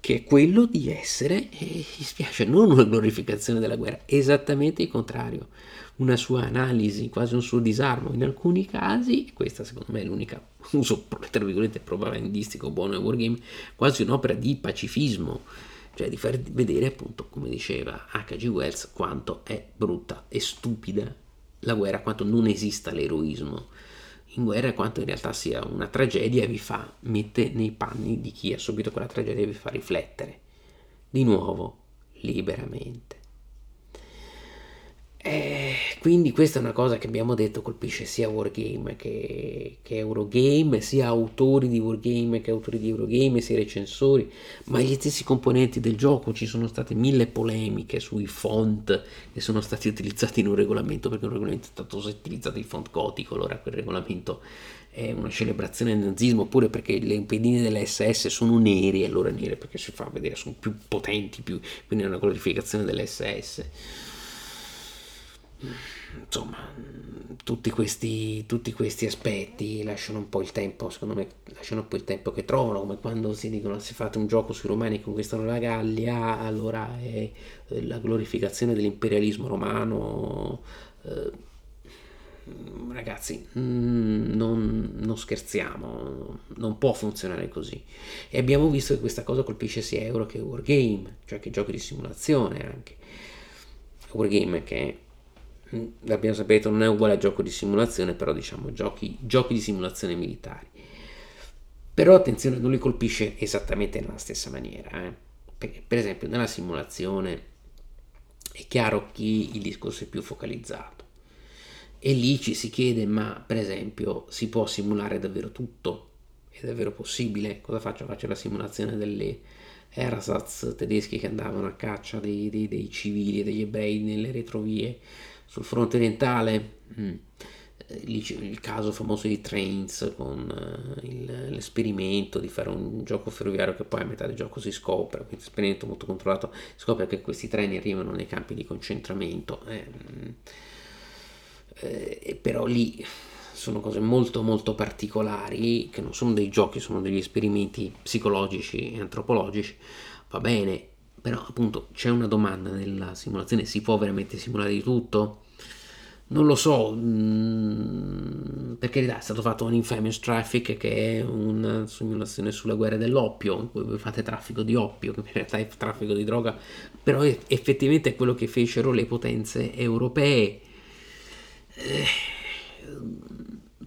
che è quello di essere, e mi spiace, non una glorificazione della guerra, esattamente il contrario, una sua analisi, quasi un suo disarmo in alcuni casi, questa secondo me è l'unica uso, tra virgolette, propagandistico buono del wargame, quasi un'opera di pacifismo, cioè di far vedere appunto, come diceva H.G. Wells, quanto è brutta e stupida la guerra, quanto non esista l'eroismo in guerra quanto in realtà sia una tragedia vi fa, mette nei panni di chi ha subito quella tragedia e vi fa riflettere di nuovo liberamente. E quindi questa è una cosa che abbiamo detto colpisce sia Wargame che, che Eurogame, sia autori di Wargame che autori di Eurogame, sia recensori, ma gli stessi componenti del gioco. Ci sono state mille polemiche sui font che sono stati utilizzati in un regolamento, perché un regolamento è stato utilizzato il font gotico, allora quel regolamento è una celebrazione del nazismo, oppure perché le pedine delle SS sono nere, allora nere perché si fa vedere, sono più potenti, più, quindi è una glorificazione delle SS insomma, tutti questi, tutti questi, aspetti lasciano un po' il tempo, secondo me, lasciano un po' il tempo che trovano, come quando si dicono se fate un gioco sui romani che conquistano la Gallia, allora è eh, la glorificazione dell'imperialismo romano. Eh, ragazzi, mm, non, non, scherziamo, non può funzionare così. E abbiamo visto che questa cosa colpisce sia Euro che Wargame, cioè che giochi di simulazione anche. Wargame che l'abbiamo saputo, non è uguale a gioco di simulazione, però diciamo giochi, giochi di simulazione militari. Però attenzione, non li colpisce esattamente nella stessa maniera. Eh? Perché, per esempio, nella simulazione è chiaro che il discorso è più focalizzato. E lì ci si chiede, ma per esempio, si può simulare davvero tutto? È davvero possibile? Cosa faccio? Faccio la simulazione delle ersatz tedeschi che andavano a caccia dei, dei, dei civili e degli ebrei nelle retrovie sul fronte orientale, mm, eh, il caso famoso di Trains con uh, il, l'esperimento di fare un gioco ferroviario che poi a metà del gioco si scopre, questo esperimento molto controllato, si scopre che questi treni arrivano nei campi di concentramento, eh, mm, eh, però lì sono cose molto molto particolari che non sono dei giochi, sono degli esperimenti psicologici e antropologici, va bene, però appunto c'è una domanda nella simulazione, si può veramente simulare di tutto? Non lo so, mm, per carità è stato fatto un Infamous Traffic che è una simulazione sulla guerra dell'oppio, in cui voi fate traffico di oppio, che in realtà è traffico di droga, però effettivamente è quello che fecero le potenze europee. Eh,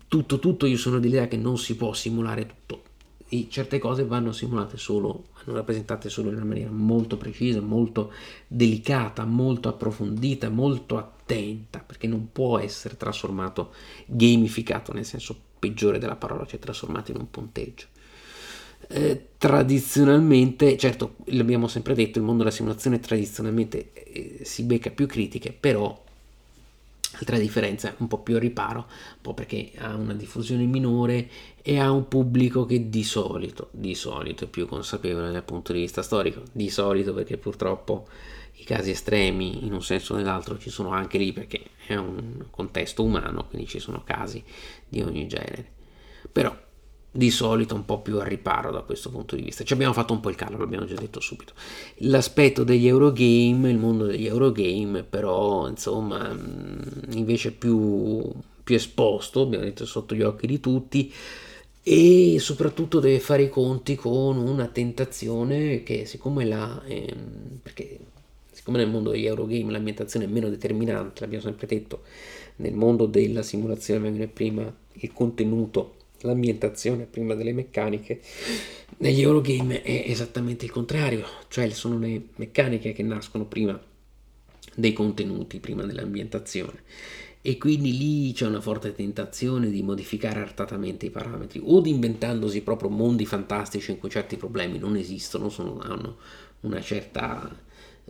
tutto, tutto, io sono dell'idea che non si può simulare tutto e certe cose vanno simulate solo, vanno rappresentate solo in una maniera molto precisa, molto delicata, molto approfondita, molto attenta, perché non può essere trasformato, gamificato nel senso peggiore della parola, cioè trasformato in un punteggio. Eh, tradizionalmente, certo, l'abbiamo sempre detto, il mondo della simulazione tradizionalmente eh, si becca più critiche, però Altra differenza, un po' più riparo, un po' perché ha una diffusione minore e ha un pubblico che di solito, di solito è più consapevole dal punto di vista storico, di solito perché purtroppo i casi estremi in un senso o nell'altro ci sono anche lì perché è un contesto umano, quindi ci sono casi di ogni genere. Però di solito un po' più al riparo da questo punto di vista. Ci abbiamo fatto un po' il callo, l'abbiamo già detto subito. L'aspetto degli Eurogame, il mondo degli Eurogame, però insomma, mm, invece più, più esposto, abbiamo detto sotto gli occhi di tutti, e soprattutto deve fare i conti con una tentazione che siccome la... Ehm, perché siccome nel mondo degli Eurogame l'ambientazione è meno determinante, l'abbiamo sempre detto, nel mondo della simulazione viene prima il contenuto l'ambientazione prima delle meccaniche. Negli Eurogame è esattamente il contrario, cioè sono le meccaniche che nascono prima dei contenuti, prima dell'ambientazione. E quindi lì c'è una forte tentazione di modificare artatamente i parametri o di inventandosi proprio mondi fantastici in cui certi problemi non esistono, sono, hanno una certa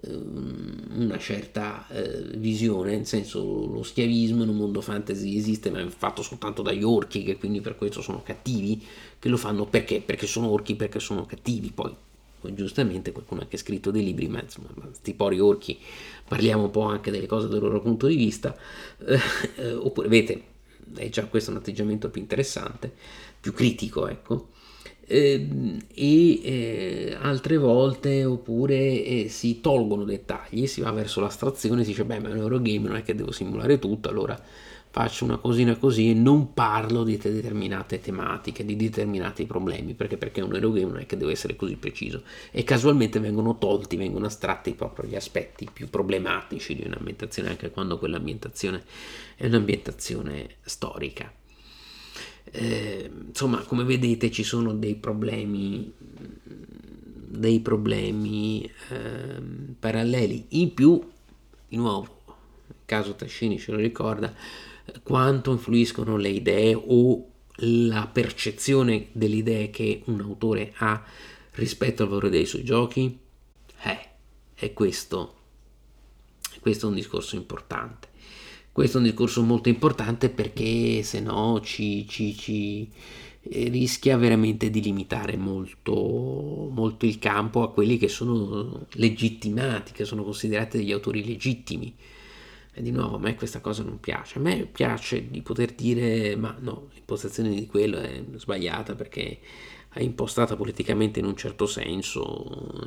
Ehm, una certa eh, visione, nel senso lo schiavismo in un mondo fantasy esiste ma è fatto soltanto dagli orchi che quindi per questo sono cattivi, che lo fanno perché? Perché sono orchi, perché sono cattivi, poi, poi giustamente qualcuno ha anche scritto dei libri, ma insomma, sti pori orchi, parliamo un po' anche delle cose dal loro punto di vista, eh, eh, oppure vedete, è già questo un atteggiamento più interessante, più critico, ecco. Eh, e altre volte oppure eh, si tolgono dettagli, si va verso l'astrazione, si dice beh ma è un Eurogame non è che devo simulare tutto, allora faccio una cosina così e non parlo di determinate tematiche, di determinati problemi, perché, perché un Eurogame non è che deve essere così preciso e casualmente vengono tolti, vengono astratti proprio gli aspetti più problematici di un'ambientazione, anche quando quell'ambientazione è un'ambientazione storica. Eh, insomma, come vedete ci sono dei problemi dei problemi eh, paralleli in più di nuovo caso Tascini ce lo ricorda quanto influiscono le idee o la percezione delle idee che un autore ha rispetto al valore dei suoi giochi? Eh, è questo, questo è un discorso importante. Questo è un discorso molto importante perché se no ci, ci, ci eh, rischia veramente di limitare molto, molto il campo a quelli che sono legittimati, che sono considerati degli autori legittimi e di nuovo a me questa cosa non piace. A me piace di poter dire ma no, l'impostazione di quello è sbagliata perché è impostata politicamente in un certo senso,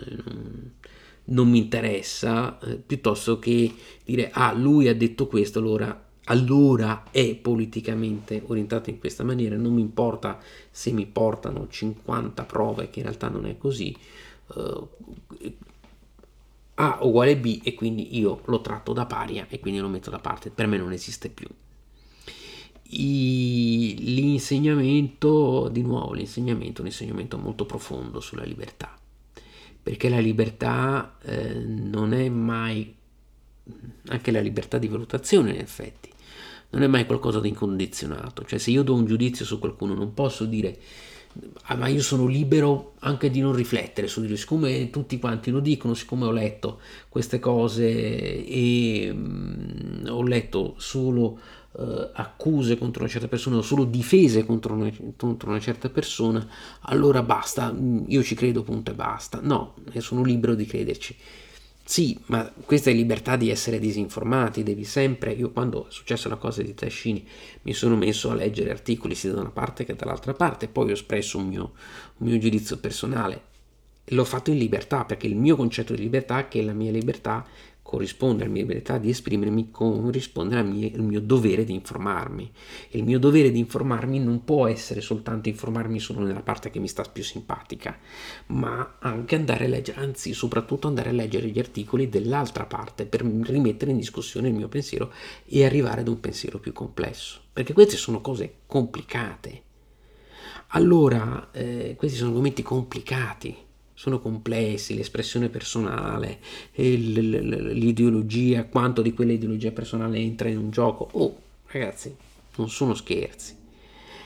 non, mi interessa, eh, piuttosto che dire ah lui ha detto questo, allora allora è politicamente orientato in questa maniera, non mi importa se mi portano 50 prove che in realtà non è così, uh, a uguale B e quindi io lo tratto da paria e quindi lo metto da parte, per me non esiste più. I, l'insegnamento, di nuovo, l'insegnamento è un insegnamento molto profondo sulla libertà, perché la libertà eh, non è mai, anche la libertà di valutazione in effetti, non è mai qualcosa di incondizionato, cioè se io do un giudizio su qualcuno non posso dire ma io sono libero anche di non riflettere su di lui, siccome tutti quanti lo dicono, siccome ho letto queste cose e mh, mm, ho letto solo uh, accuse contro una certa persona o solo difese contro una, contro una, certa persona, allora basta, mm, io ci credo, punto e basta. No, sono libero di crederci. Sì, ma questa è libertà di essere disinformati, devi sempre, io quando è successa la cosa di Tascini mi sono messo a leggere articoli sia da una parte che dall'altra parte, poi ho espresso un mio, un mio giudizio personale, l'ho fatto in libertà perché il mio concetto di libertà è che la mia libertà corrisponde alla mia libertà di esprimermi, corrisponde al mio, al mio, dovere di informarmi. Il mio dovere di informarmi non può essere soltanto informarmi solo nella parte che mi sta più simpatica, ma anche andare a leggere, anzi soprattutto andare a leggere gli articoli dell'altra parte per rimettere in discussione il mio pensiero e arrivare ad un pensiero più complesso. Perché queste sono cose complicate. Allora, eh, questi sono argomenti complicati sono complessi, l'espressione personale, l'ideologia, quanto di quell'ideologia personale entra in un gioco. Oh, ragazzi, non sono scherzi.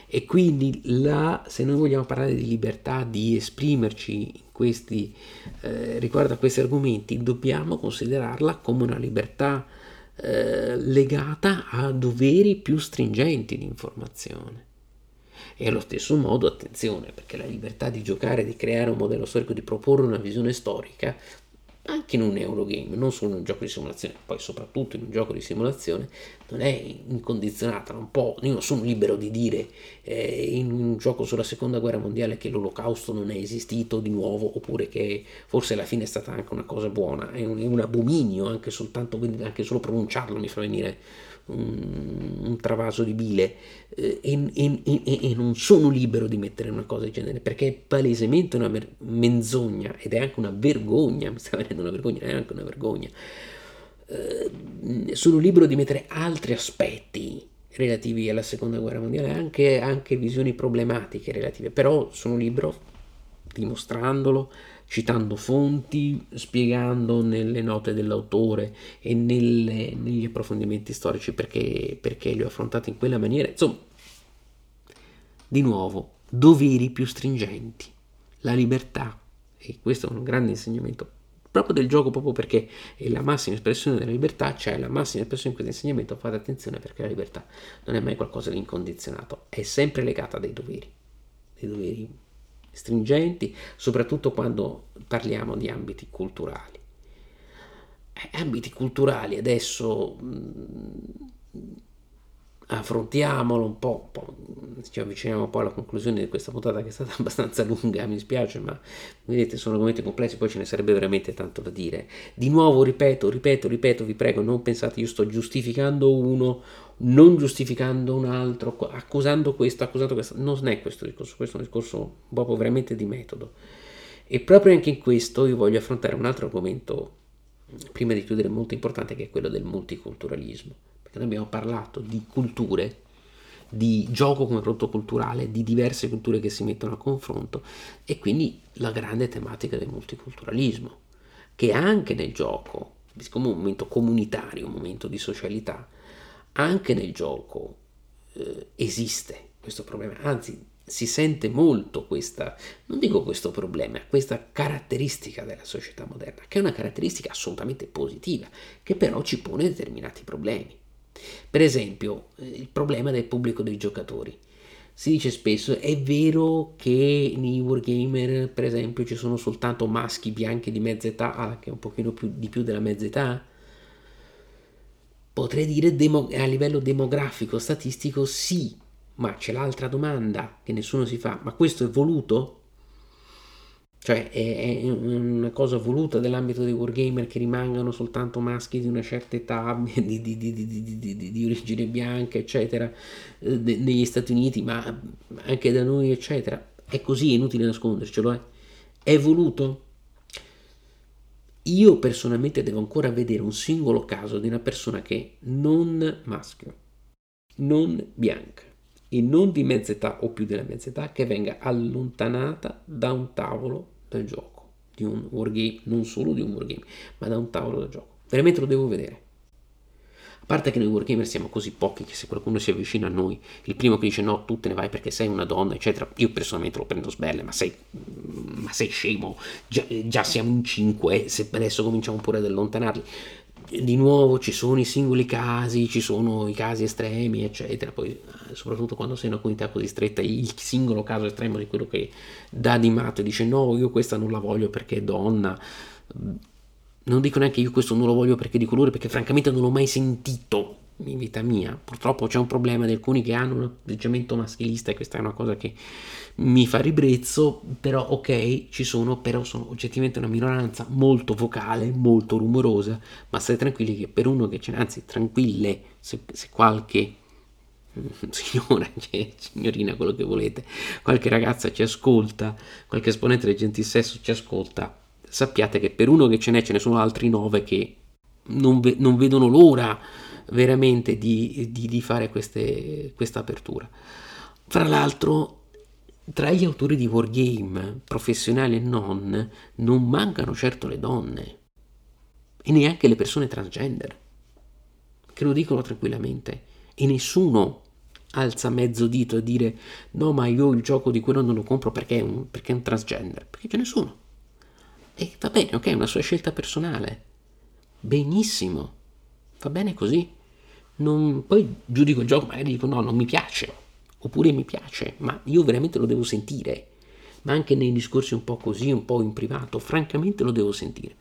E quindi là, se noi vogliamo parlare di libertà di esprimerci questi, eh, riguardo a questi argomenti, dobbiamo considerarla come una libertà eh, legata a doveri più stringenti di informazione. E allo stesso modo, attenzione, perché la libertà di giocare, di creare un modello storico, di proporre una visione storica, anche in un Eurogame, non solo in un gioco di simulazione, poi soprattutto in un gioco di simulazione, non è incondizionata, non può, io non sono libero di dire eh, in un gioco sulla seconda guerra mondiale che l'olocausto non è esistito di nuovo, oppure che forse alla fine è stata anche una cosa buona, è un, è un abominio, anche soltanto, anche solo pronunciarlo mi fa venire un, un travaso di bile eh, e, e, e, e, non sono libero di mettere una cosa del genere perché è palesemente una mer- menzogna ed è anche una vergogna, mi sta venendo una vergogna, è anche una vergogna. Eh, sono libero di mettere altri aspetti relativi alla seconda guerra mondiale, anche, anche visioni problematiche relative, però sono libero dimostrandolo, citando fonti, spiegando nelle note dell'autore e nelle, negli approfondimenti storici perché, perché li ho affrontati in quella maniera. Insomma, di nuovo, doveri più stringenti, la libertà, e questo è un grande insegnamento proprio del gioco, proprio perché è la massima espressione della libertà, cioè la massima espressione di questo insegnamento, fate attenzione perché la libertà non è mai qualcosa di incondizionato, è sempre legata a dei doveri, dei doveri stringenti, soprattutto quando parliamo di ambiti culturali. Eh, ambiti culturali adesso mh, mm, affrontiamolo un po', un po', ci avviciniamo poi alla conclusione di questa puntata che è stata abbastanza lunga, mi spiace, ma vedete sono argomenti complessi, poi ce ne sarebbe veramente tanto da dire. Di nuovo ripeto, ripeto, ripeto, vi prego, non pensate io sto giustificando uno, non giustificando un altro, accusando questo, accusando questo, non è questo discorso, questo è un discorso proprio veramente di metodo. E proprio anche in questo io voglio affrontare un altro argomento, prima di chiudere, molto importante, che è quello del multiculturalismo perché noi abbiamo parlato di culture, di gioco come prodotto culturale, di diverse culture che si mettono a confronto e quindi la grande tematica del multiculturalismo, che anche nel gioco, come un momento comunitario, un momento di socialità, anche nel gioco eh, esiste questo problema, anzi si sente molto questa, non dico questo problema, questa caratteristica della società moderna, che è una caratteristica assolutamente positiva, che però ci pone determinati problemi. Per esempio, il problema del pubblico dei giocatori. Si dice spesso, è vero che nei wargamer, per esempio, ci sono soltanto maschi bianchi di mezza età, anche un pochino più, di più della mezza età? Potrei dire demo, a livello demografico, statistico, sì, ma c'è l'altra domanda che nessuno si fa, ma questo è voluto? Cioè è, è, una cosa voluta dell'ambito dei wargamer che rimangano soltanto maschi di una certa età, di, di, di, di origine bianca, eccetera, eh, negli Stati Uniti, ma anche da noi, eccetera. È così, è inutile nascondercelo. Eh. È voluto? Io personalmente devo ancora vedere un singolo caso di una persona che non maschio, non bianca, e non di mezza età o più della mezza età che venga allontanata da un tavolo del gioco, di un wargame, non solo di un wargame, ma da un tavolo da gioco. Veramente lo devo vedere. A parte che noi wargamer siamo così pochi che se qualcuno si avvicina a noi, il primo che dice no, tu te ne vai perché sei una donna, eccetera, io personalmente lo prendo sbelle, ma sei, ma sei scemo, già, già siamo in cinque, se adesso cominciamo pure ad allontanarli di nuovo ci sono i singoli casi, ci sono i casi estremi, eccetera. Poi, eh, soprattutto quando sei in una comunità così stretta, il singolo caso estremo di quello che dà di matto e dice: No, io questa non la voglio perché è donna. Non dico neanche io questo non lo voglio perché è di colore, perché francamente non l'ho mai sentito in vita mia. Purtroppo c'è un problema di alcuni che hanno un atteggiamento maschilista e questa è una cosa che mi fa ribrezzo, però ok, ci sono, però sono oggettivamente una minoranza molto vocale, molto rumorosa, ma state tranquilli che per uno che ce n'è, anzi tranquille, se, se qualche signora, cioè, signorina, quello che volete, qualche ragazza ci ascolta, qualche esponente del gentilsesso ci ascolta, sappiate che per uno che ce n'è ce ne sono altri nove che non, ve- non vedono l'ora veramente di, di, di fare questa apertura. Fra l'altro tra gli autori di wargame, professionali e non, non mancano certo le donne e neanche le persone transgender, che lo dicono tranquillamente e nessuno alza mezzo dito a dire no ma io il gioco di quello non lo compro perché è un, perché è un transgender, perché ce ne sono. E va bene, ok, è una sua scelta personale. Benissimo, va bene così. Non, poi giudico il gioco, magari dico no, non mi piace oppure mi piace, ma io veramente lo devo sentire, ma anche nei discorsi un po' così, un po' in privato, francamente lo devo sentire.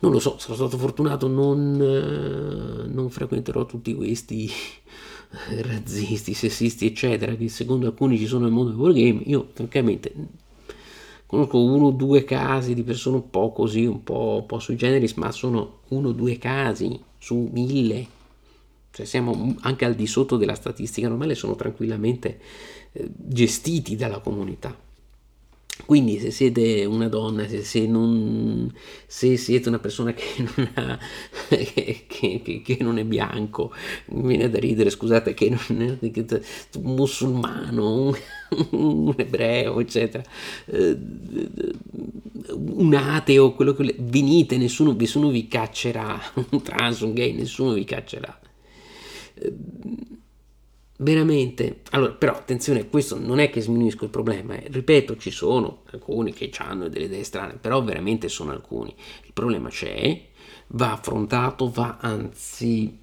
Non lo so, sono stato fortunato, non, eh, non frequenterò tutti questi razzisti, sessisti, eccetera, che secondo alcuni ci sono nel mondo del wargame. Io, francamente, conosco uno o due casi di persone un po' così, un po', un po' sui generis, ma sono uno o due casi su mille cioè siamo anche al di sotto della statistica normale, sono tranquillamente eh, gestiti dalla comunità. Quindi se siete una donna, se, se, non, se siete una persona che non, ha, che, che, che non, è bianco, mi viene da ridere, scusate, che non è un musulmano, un, un ebreo, eccetera, eh, un ateo, quello che venite, nessuno, nessuno vi caccerà, un trans, un gay, nessuno vi caccerà veramente allora però attenzione questo non è che sminuisco il problema eh. ripeto ci sono alcuni che hanno delle idee strane però veramente sono alcuni il problema c'è va affrontato va anzi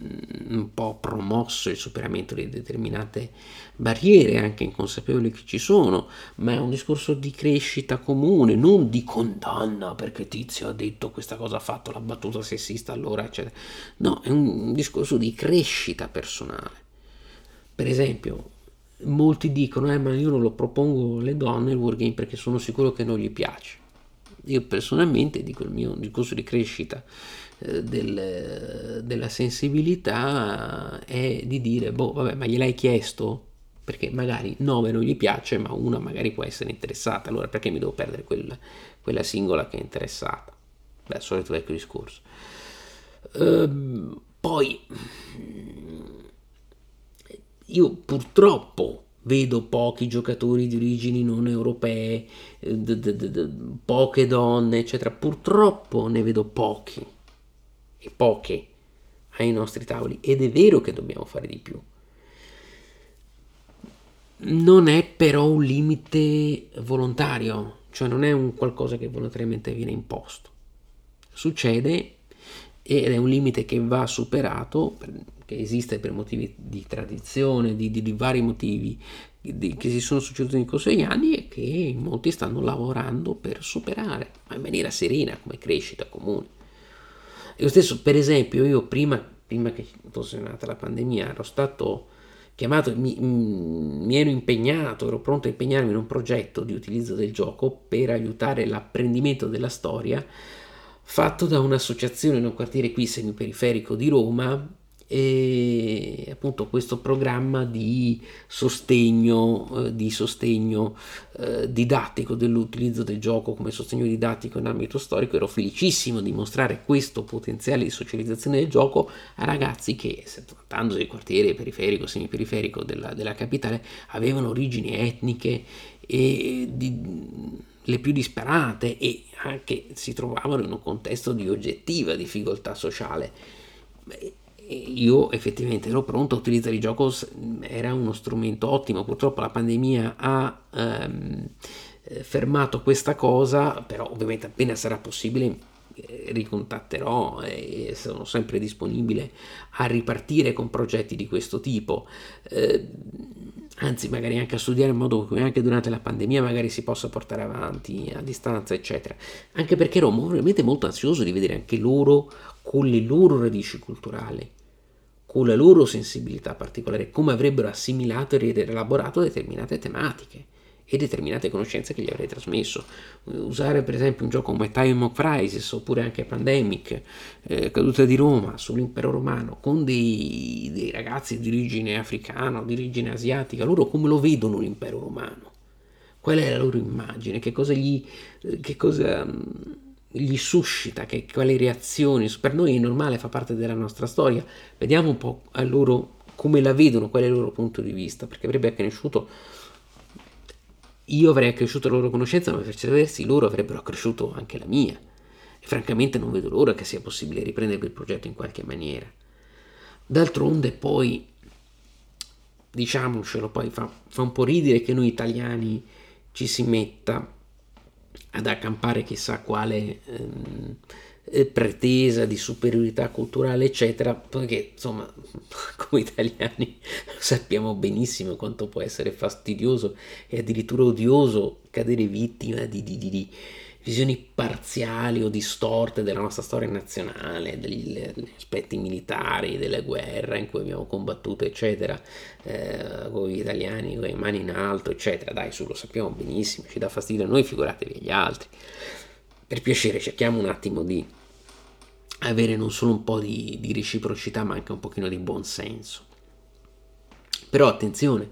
un po' promosso il superamento di determinate barriere, anche inconsapevoli che ci sono, ma è un discorso di crescita comune, non di condanna perché Tizio ha detto questa cosa, ha fatto la battuta sessista allora, eccetera. No, è un discorso di crescita personale. Per esempio, molti dicono, eh, ma io non lo propongo alle donne il wargame perché sono sicuro che non gli piace. Io personalmente dico il mio discorso di crescita del, della sensibilità è di dire, boh, vabbè, ma gliel'hai chiesto? Perché magari 9 non gli piace, ma una magari può essere interessata, allora perché mi devo perdere quella, quella singola che è interessata? Beh, solito vecchio discorso. Ehm, poi, io purtroppo vedo pochi giocatori di origini non europee, d- d- d- poche donne, eccetera. Purtroppo ne vedo pochi e poche ai nostri tavoli ed è vero che dobbiamo fare di più. Non è però un limite volontario, cioè non è un qualcosa che volontariamente viene imposto. Succede ed è un limite che va superato, che esiste per motivi di tradizione, di, di, di vari motivi di, che si sono succeduti in corso degli anni e che molti stanno lavorando per superare, ma in maniera serena, come crescita comune. Io stesso, per esempio, io prima, prima che fosse nata la pandemia ero stato chiamato, mi, mi, ero impegnato, ero pronto a impegnarmi in un progetto di utilizzo del gioco per aiutare l'apprendimento della storia fatto da un'associazione in un quartiere qui semiperiferico di Roma e appunto questo programma di sostegno, eh, di sostegno eh, didattico dell'utilizzo del gioco come sostegno didattico in ambito storico. Ero felicissimo di mostrare questo potenziale di socializzazione del gioco a ragazzi che, trattandosi del quartiere periferico, semiperiferico della, della capitale, avevano origini etniche e di, le più disperate e anche si trovavano in un contesto di oggettiva difficoltà sociale. Beh, io effettivamente ero pronto a utilizzare il gioco, era uno strumento ottimo, purtroppo la pandemia ha ehm, eh, fermato questa cosa, però ovviamente appena sarà possibile eh, ricontatterò e sono sempre disponibile a ripartire con progetti di questo tipo. Eh, anzi magari anche a studiare in modo che anche durante la pandemia magari si possa portare avanti a distanza eccetera. Anche perché ero ovviamente molto ansioso di vedere anche loro con le loro radici culturali con la loro sensibilità particolare, come avrebbero assimilato ed elaborato determinate tematiche e determinate conoscenze che gli avrei trasmesso. Usare per esempio un gioco come Time of Crisis oppure anche Pandemic, eh, Caduta di Roma sull'impero romano con dei, dei ragazzi di origine africana di origine asiatica, loro come lo vedono l'impero romano? Qual è la loro immagine? Che cosa gli... Che cosa, gli suscita, che, quali reazioni, per noi è normale, fa parte della nostra storia, vediamo un po' a loro come la vedono, qual è il loro punto di vista, perché avrebbe cresciuto, io avrei accresciuto la loro conoscenza, ma per certi versi loro avrebbero accresciuto anche la mia, e francamente non vedo l'ora che sia possibile riprendere il progetto in qualche maniera. D'altronde poi, diciamocelo, poi fa, fa un po' ridere che noi italiani ci si metta ad accampare chissà quale ehm, eh, pretesa di superiorità culturale, eccetera, perché insomma, come italiani sappiamo benissimo quanto può essere fastidioso e addirittura odioso cadere vittima di, di, di, di visioni parziali o distorte della nostra storia nazionale, degli, degli aspetti militari, delle guerre in cui abbiamo combattuto, eccetera, eh, con gli italiani con le mani in alto, eccetera. Dai, su, lo sappiamo benissimo, ci dà fastidio a noi, figuratevi agli altri. Per piacere, cerchiamo un attimo di avere non solo un po' di, di reciprocità, ma anche un pochino di buonsenso. Però attenzione,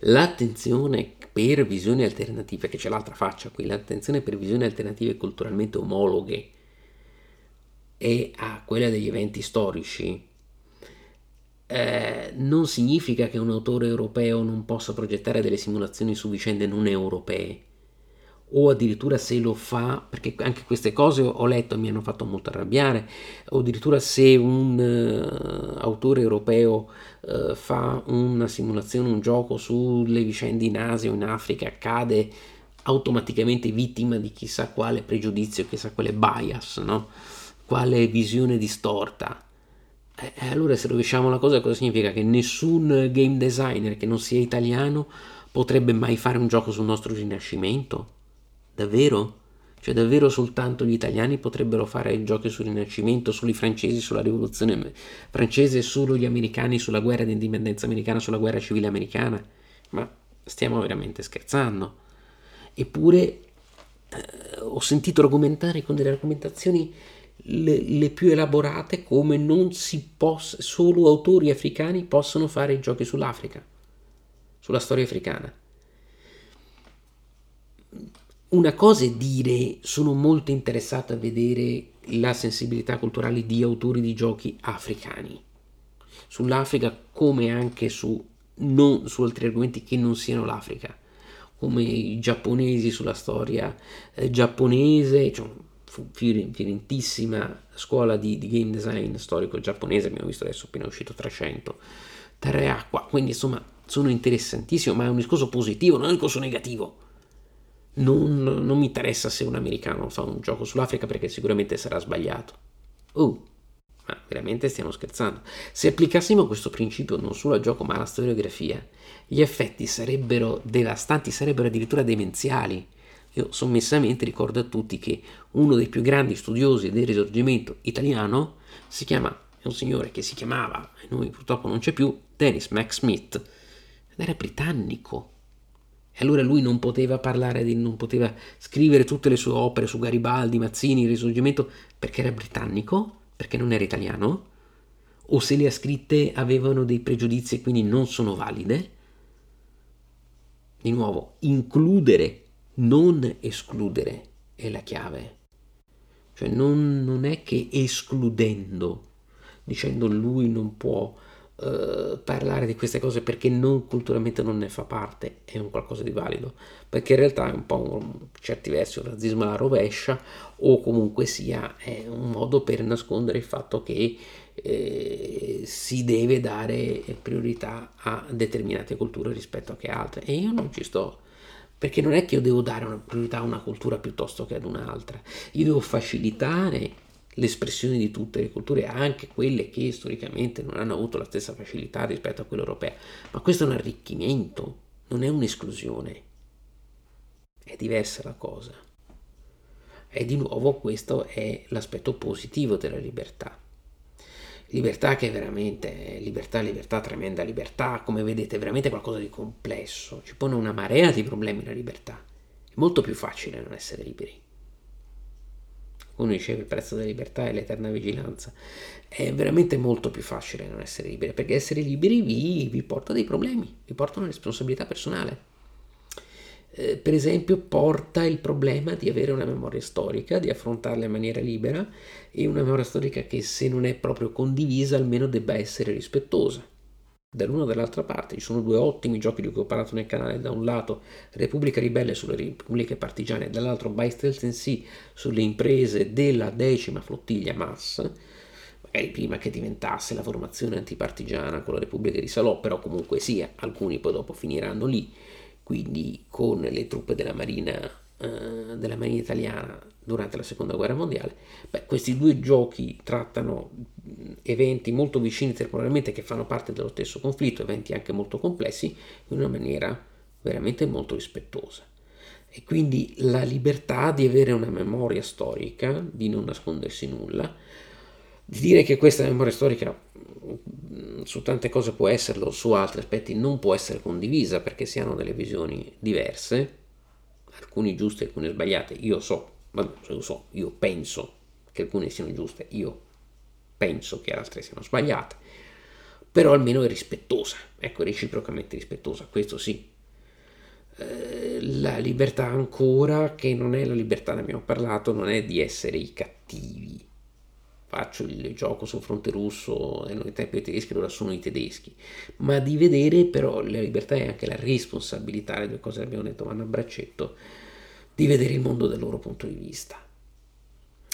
l'attenzione per visioni alternative, che c'è l'altra faccia qui, l'attenzione per visioni alternative culturalmente omologhe e a quella degli eventi storici, eh, non significa che un autore europeo non possa progettare delle simulazioni su vicende non europee o addirittura se lo fa, perché anche queste cose ho letto e mi hanno fatto molto arrabbiare, o addirittura se un uh, autore europeo uh, fa una simulazione, un gioco sulle vicende in Asia o in Africa, cade automaticamente vittima di chissà quale pregiudizio, chissà quale bias, no? quale visione distorta. E eh, allora se rovesciamo la cosa cosa significa? Che nessun game designer che non sia italiano potrebbe mai fare un gioco sul nostro rinascimento? Davvero? Cioè davvero soltanto gli italiani potrebbero fare giochi sul Rinascimento, solo i francesi sulla rivoluzione francese, solo gli americani sulla guerra di indipendenza americana, sulla guerra civile americana? Ma stiamo veramente scherzando? Eppure eh, ho sentito argomentare con delle argomentazioni le, le, più elaborate come non si possa, solo autori africani possono fare i giochi sull'Africa, sulla storia africana. Una cosa è dire sono molto interessato a vedere la sensibilità culturale di autori di giochi africani, sull'Africa come anche su, non, su altri argomenti che non siano l'Africa, come i giapponesi sulla storia eh, giapponese, cioè, fiorentissima scuola di, di, game design storico giapponese, abbiamo visto adesso appena uscito 300, terra acqua, quindi insomma sono interessantissimo, ma è un discorso positivo, non è un discorso negativo non, non mi interessa se un americano fa un gioco sull'Africa perché sicuramente sarà sbagliato. Oh, ma veramente stiamo scherzando? Se applicassimo questo principio non solo al gioco ma alla storiografia, gli effetti sarebbero devastanti, sarebbero addirittura demenziali. Io sommessamente ricordo a tutti che uno dei più grandi studiosi del risorgimento italiano si chiama, è un signore che si chiamava, e noi purtroppo non c'è più, Dennis Mac Smith, ed era britannico. E allora lui non poteva parlare, di, non poteva scrivere tutte le sue opere su Garibaldi, Mazzini, il Risorgimento, perché era britannico, perché non era italiano, o se le ha scritte avevano dei pregiudizi e quindi non sono valide. Di nuovo, includere, non escludere è la chiave. Cioè non, non è che escludendo, dicendo lui non può eh, parlare di queste cose perché non culturalmente non ne fa parte è un qualcosa di valido perché in realtà è un po' un, certi versi un razzismo alla rovescia o comunque sia un modo per nascondere il fatto che eh, si deve dare priorità a determinate culture rispetto a che altre. E io non ci sto perché non è che io devo dare una priorità a una cultura piuttosto che ad un'altra. Io devo facilitare l'espressione di tutte le culture, anche quelle che storicamente non hanno avuto la stessa facilità rispetto a quella europea. Ma questo è un arricchimento, non è un'esclusione. È diversa la cosa. E di nuovo questo è l'aspetto positivo della libertà. Libertà che è veramente libertà, libertà, tremenda libertà, come vedete, è veramente qualcosa di complesso, ci pone una marea di problemi la libertà. È molto più facile non essere liberi uno diceva il prezzo della libertà e l'eterna vigilanza. È veramente molto più facile non essere liberi, perché essere liberi vi, vi porta dei problemi, vi porta una responsabilità personale. Eh, per esempio, porta il problema di avere una memoria storica, di affrontarla in maniera libera e una memoria storica che se non è proprio condivisa almeno debba essere rispettosa dall'una o dall'altra parte. Ci sono due ottimi giochi di cui ho parlato nel canale, da un lato Repubblica Ribelle sulle Repubbliche Partigiane dall'altro By Stealth sulle imprese della decima flottiglia Mass, magari prima che diventasse la formazione antipartigiana con la Repubblica di Salò, però comunque sia, alcuni poi dopo finiranno lì, quindi con le truppe della Marina, eh, della Marina italiana durante la seconda guerra mondiale. Beh, questi due giochi trattano eventi molto vicini temporalmente che fanno parte dello stesso conflitto, eventi anche molto complessi, in una maniera veramente molto rispettosa. E quindi la libertà di avere una memoria storica, di non nascondersi nulla, di dire che questa memoria storica su tante cose può esserlo, su altri aspetti non può essere condivisa perché si hanno delle visioni diverse, alcune giuste alcune sbagliate, io so vabbè, lo so, io penso che alcune siano giuste, io penso che altre siano sbagliate, però almeno è rispettosa, ecco, reciprocamente rispettosa, questo sì. Eh, la libertà ancora, che non è la libertà, ne abbiamo parlato, non è di essere i cattivi. Faccio il gioco sul fronte russo e non i tempi tedeschi, allora sono i tedeschi, ma di vedere però la libertà è anche la responsabilità, le due cose abbiamo detto vanno a braccetto, di vedere il mondo dal loro punto di vista.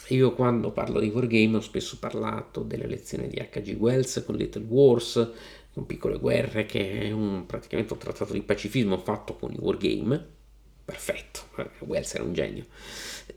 Io quando parlo di wargame ho spesso parlato delle lezioni di H.G. Wells con Little Wars, con Piccole Guerre, che è un, praticamente un trattato di pacifismo fatto con i wargame, perfetto, Wells era un genio.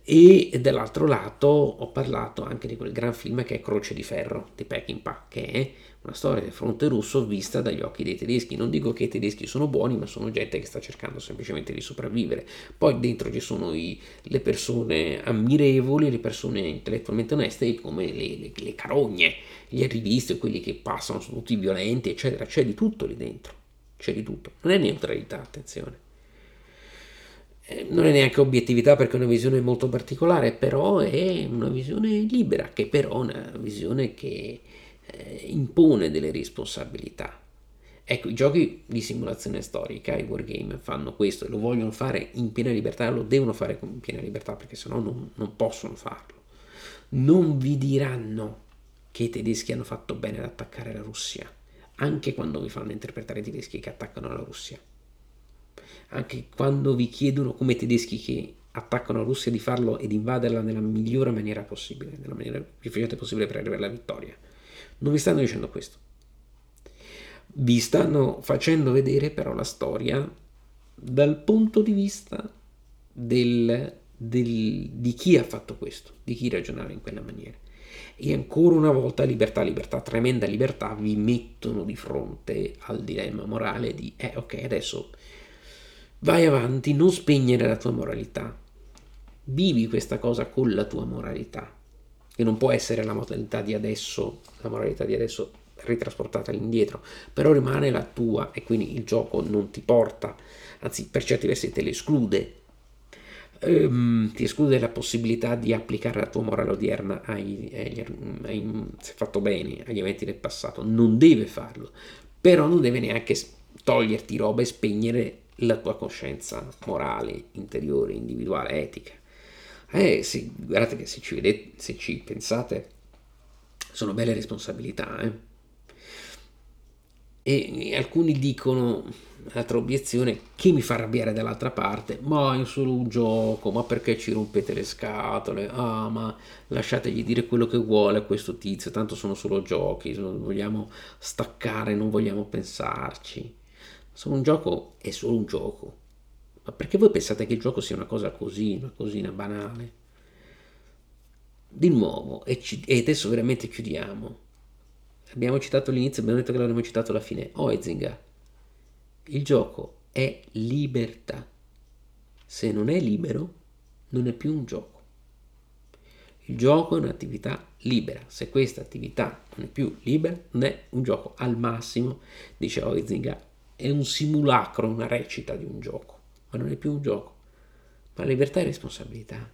E dall'altro lato ho parlato anche di quel gran film che è Croce di Ferro di Peckinpah, che è una storia del fronte russo vista dagli occhi dei tedeschi. Non dico che i tedeschi sono buoni, ma sono gente che sta cercando semplicemente di sopravvivere. Poi dentro ci sono i, le persone ammirevoli, le persone intellettualmente oneste, come le, le, le carogne, gli arrivisti, quelli che passano, sono tutti violenti, eccetera. C'è di tutto lì dentro. C'è di tutto. Non è neutralità, attenzione. Eh, non è neanche obiettività perché è una visione molto particolare, però è una visione libera, che però è una visione che eh, impone delle responsabilità. Ecco, i giochi di simulazione storica, i wargame, fanno questo e lo vogliono fare in piena libertà, lo devono fare in piena libertà perché sennò non, non possono farlo. Non vi diranno che i tedeschi hanno fatto bene ad attaccare la Russia, anche quando vi fanno interpretare i tedeschi che attaccano la Russia anche quando vi chiedono come tedeschi che attaccano la Russia di farlo ed invaderla nella migliore maniera possibile, nella maniera più efficiente possibile per arrivare alla vittoria. Non vi stanno dicendo questo. Vi stanno facendo vedere però la storia dal punto di vista del, del, di chi ha fatto questo, di chi ragionava in quella maniera. E ancora una volta libertà, libertà, tremenda libertà vi mettono di fronte al dilemma morale di, eh ok, adesso Vai avanti, non spegnere la tua moralità. Vivi questa cosa con la tua moralità, che non può essere la moralità di adesso, la moralità di adesso ritrasportata indietro, però rimane la tua e quindi il gioco non ti porta, anzi per certi versi te l'esclude. Um, ti esclude la possibilità di applicare la tua morale odierna ai, ai, ai, se fatto bene agli eventi del passato, non deve farlo, però non deve neanche toglierti roba e spegnere la tua coscienza morale, interiore, individuale, etica. Eh sì, guardate che se ci, vedete, se ci pensate, sono belle responsabilità. Eh? E, alcuni dicono, altra obiezione, che mi fa arrabbiare dall'altra parte, ma è solo un gioco, ma perché ci rompete le scatole? Ah, ma lasciategli dire quello che vuole a questo tizio, tanto sono solo giochi, non vogliamo staccare, non vogliamo pensarci. Solo un gioco è solo un gioco. Ma perché voi pensate che il gioco sia una cosa così, una cosina banale? Di nuovo, e, ci, e adesso veramente chiudiamo. Abbiamo citato l'inizio, abbiamo detto che l'avremmo citato alla fine. Oezinga. Il gioco è libertà. Se non è libero, non è più un gioco. Il gioco è un'attività libera. Se questa attività non è più libera, non è un gioco. Al massimo, dice Oezinga, è un simulacro, una recita di un gioco, ma non è più un gioco. Ma libertà è responsabilità.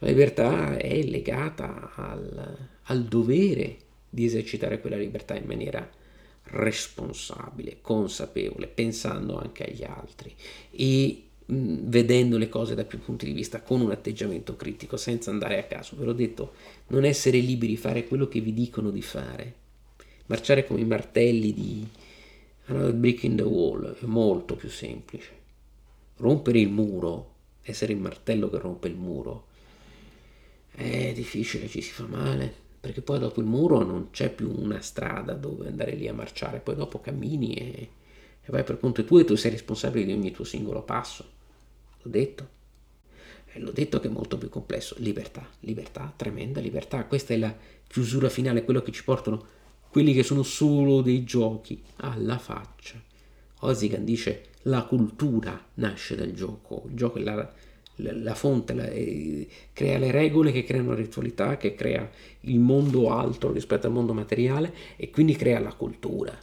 La libertà è legata al, al dovere di esercitare quella libertà in maniera responsabile, consapevole, pensando anche agli altri e mh, vedendo le cose da più punti di vista con un atteggiamento critico, senza andare a caso. Ve l'ho detto, non essere liberi di fare quello che vi dicono di fare, marciare come i martelli di, Another brick in the wall è molto più semplice. Rompere il muro, essere il martello che rompe il muro, è difficile, ci si fa male, perché poi dopo il muro non c'è più una strada dove andare lì a marciare, poi dopo cammini e, e vai per conto tuo e tu sei responsabile di ogni tuo singolo passo. L'ho detto. L'ho detto che è molto più complesso. Libertà, libertà, tremenda libertà. Questa è la chiusura finale, quello che ci portano quelli che sono solo dei giochi alla faccia. Ozigan dice la cultura nasce dal gioco, il gioco è la, la, la fonte, la, eh, crea le regole che creano la ritualità, che crea il mondo altro rispetto al mondo materiale e quindi crea la cultura.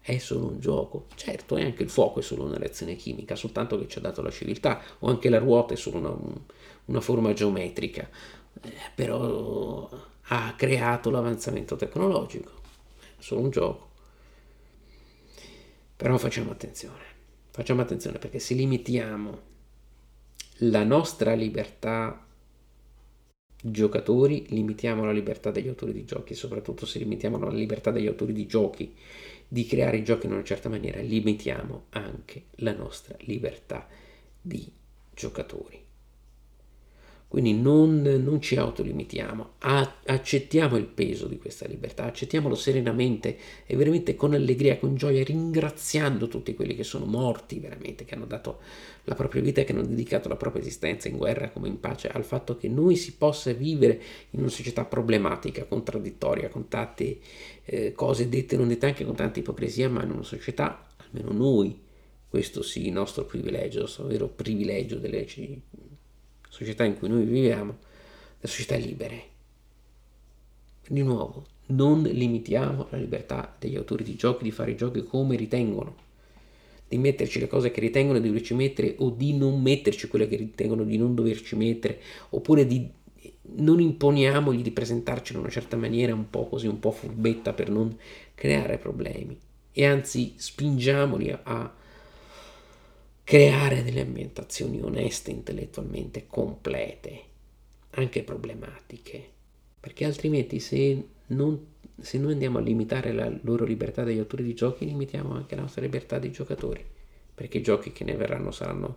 È solo un gioco. Certo, e anche il fuoco è solo una reazione chimica, soltanto che ci ha dato la civiltà, o anche la ruota è solo una, una forma geometrica, eh, però ha creato l'avanzamento tecnologico solo un gioco. Però facciamo attenzione, facciamo attenzione perché se limitiamo la nostra libertà giocatori, limitiamo la libertà degli autori di giochi, soprattutto se limitiamo la libertà degli autori di giochi di creare i giochi in una certa maniera, limitiamo anche la nostra libertà di giocatori. Quindi non, non ci autolimitiamo, accettiamo il peso di questa libertà, accettiamolo serenamente e veramente con allegria, con gioia, ringraziando tutti quelli che sono morti veramente, che hanno dato la propria vita che hanno dedicato la propria esistenza in guerra come in pace al fatto che noi si possa vivere in una società problematica, contraddittoria, con tante eh, cose dette e non dette, anche con tanta ipocrisia, ma in una società, almeno noi, questo sì, il nostro privilegio, il nostro vero privilegio delle società in cui noi viviamo, le società libere. Di nuovo, non limitiamo la libertà degli autori di giochi di fare i giochi come ritengono, di metterci le cose che ritengono di doverci mettere o di non metterci quelle che ritengono di non doverci mettere, oppure di non imponiamogli di presentarci in una certa maniera un po' così, un po' furbetta per non creare problemi e anzi spingiamoli a creare delle ambientazioni oneste intellettualmente, complete, anche problematiche, perché altrimenti se, non, se noi andiamo a limitare la loro libertà degli autori di giochi, limitiamo anche la nostra libertà dei giocatori, perché i giochi che ne verranno saranno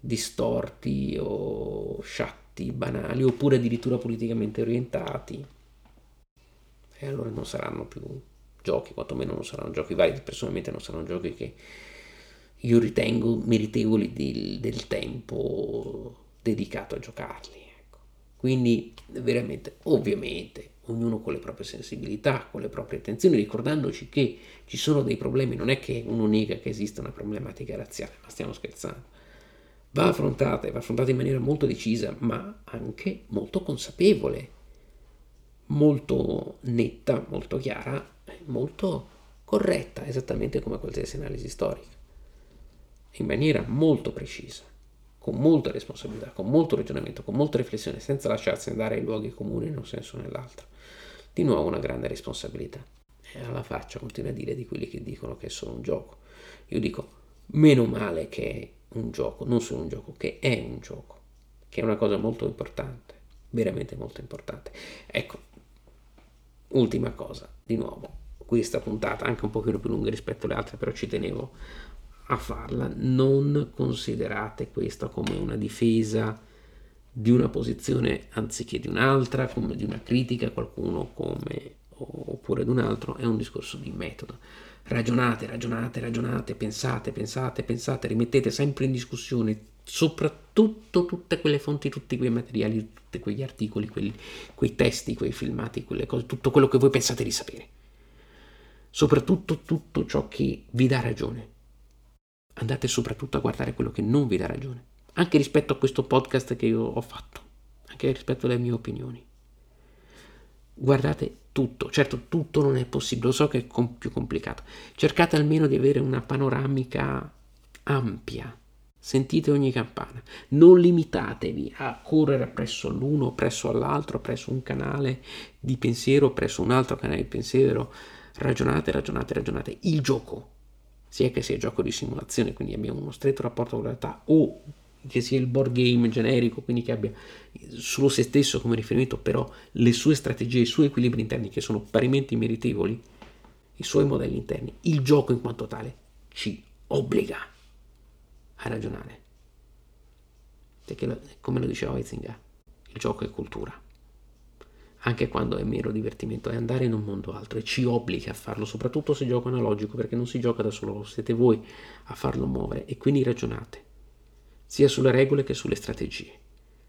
distorti o sciatti, banali, oppure addirittura politicamente orientati, e allora non saranno più giochi, quantomeno non saranno giochi validi, personalmente non saranno giochi che io ritengo meritevoli del, del tempo dedicato a giocarli. Ecco. Quindi veramente, ovviamente, ognuno con le proprie sensibilità, con le proprie attenzioni, ricordandoci che ci sono dei problemi, non è che uno nega che esista una problematica razziale, ma stiamo scherzando. Va affrontata e va affrontata in maniera molto decisa, ma anche molto consapevole, molto netta, molto chiara, molto corretta, esattamente come qualsiasi analisi storica in maniera molto precisa, con molta responsabilità, con molto ragionamento, con molta riflessione, senza lasciarsi andare ai luoghi comuni in un senso o nell'altro. Di nuovo una grande responsabilità. E alla faccia continua a dire di quelli che dicono che è solo un gioco. Io dico, meno male che è un gioco, non solo un gioco, che è un gioco, che è una cosa molto importante, veramente molto importante. Ecco, ultima cosa, di nuovo, questa puntata, anche un pochino più lunga rispetto alle altre, però ci tenevo a farla, non considerate questa come una difesa di una posizione anziché di un'altra, come di una critica a qualcuno come, oppure di un altro, è un discorso di metodo. Ragionate, ragionate, ragionate, pensate, pensate, pensate, rimettete sempre in discussione soprattutto tutte quelle fonti, tutti quei materiali, tutti quegli articoli, quelli, quei testi, quei filmati, quelle cose, tutto quello che voi pensate di sapere. Soprattutto tutto ciò che vi dà ragione andate soprattutto a guardare quello che non vi dà ragione, anche rispetto a questo podcast che io ho fatto, anche rispetto alle mie opinioni. Guardate tutto, certo tutto non è possibile, lo so che è com- più complicato, cercate almeno di avere una panoramica ampia, sentite ogni campana, non limitatevi a correre presso l'uno, presso all'altro, presso un canale di pensiero, presso un altro canale di pensiero, ragionate, ragionate, ragionate. Il gioco sia che sia gioco di simulazione, quindi abbiamo uno stretto rapporto con la realtà, o che sia il board game generico, quindi che abbia solo se stesso come riferimento, però le sue strategie, i suoi equilibri interni che sono parimenti meritevoli, i suoi modelli interni, il gioco in quanto tale ci obbliga a ragionare. Perché, come lo diceva Heitzinger, il gioco è cultura anche quando è mero divertimento, è andare in un mondo altro e ci obbliga a farlo, soprattutto se gioco analogico, perché non si gioca da solo, siete voi a farlo muovere e quindi ragionate, sia sulle regole che sulle strategie,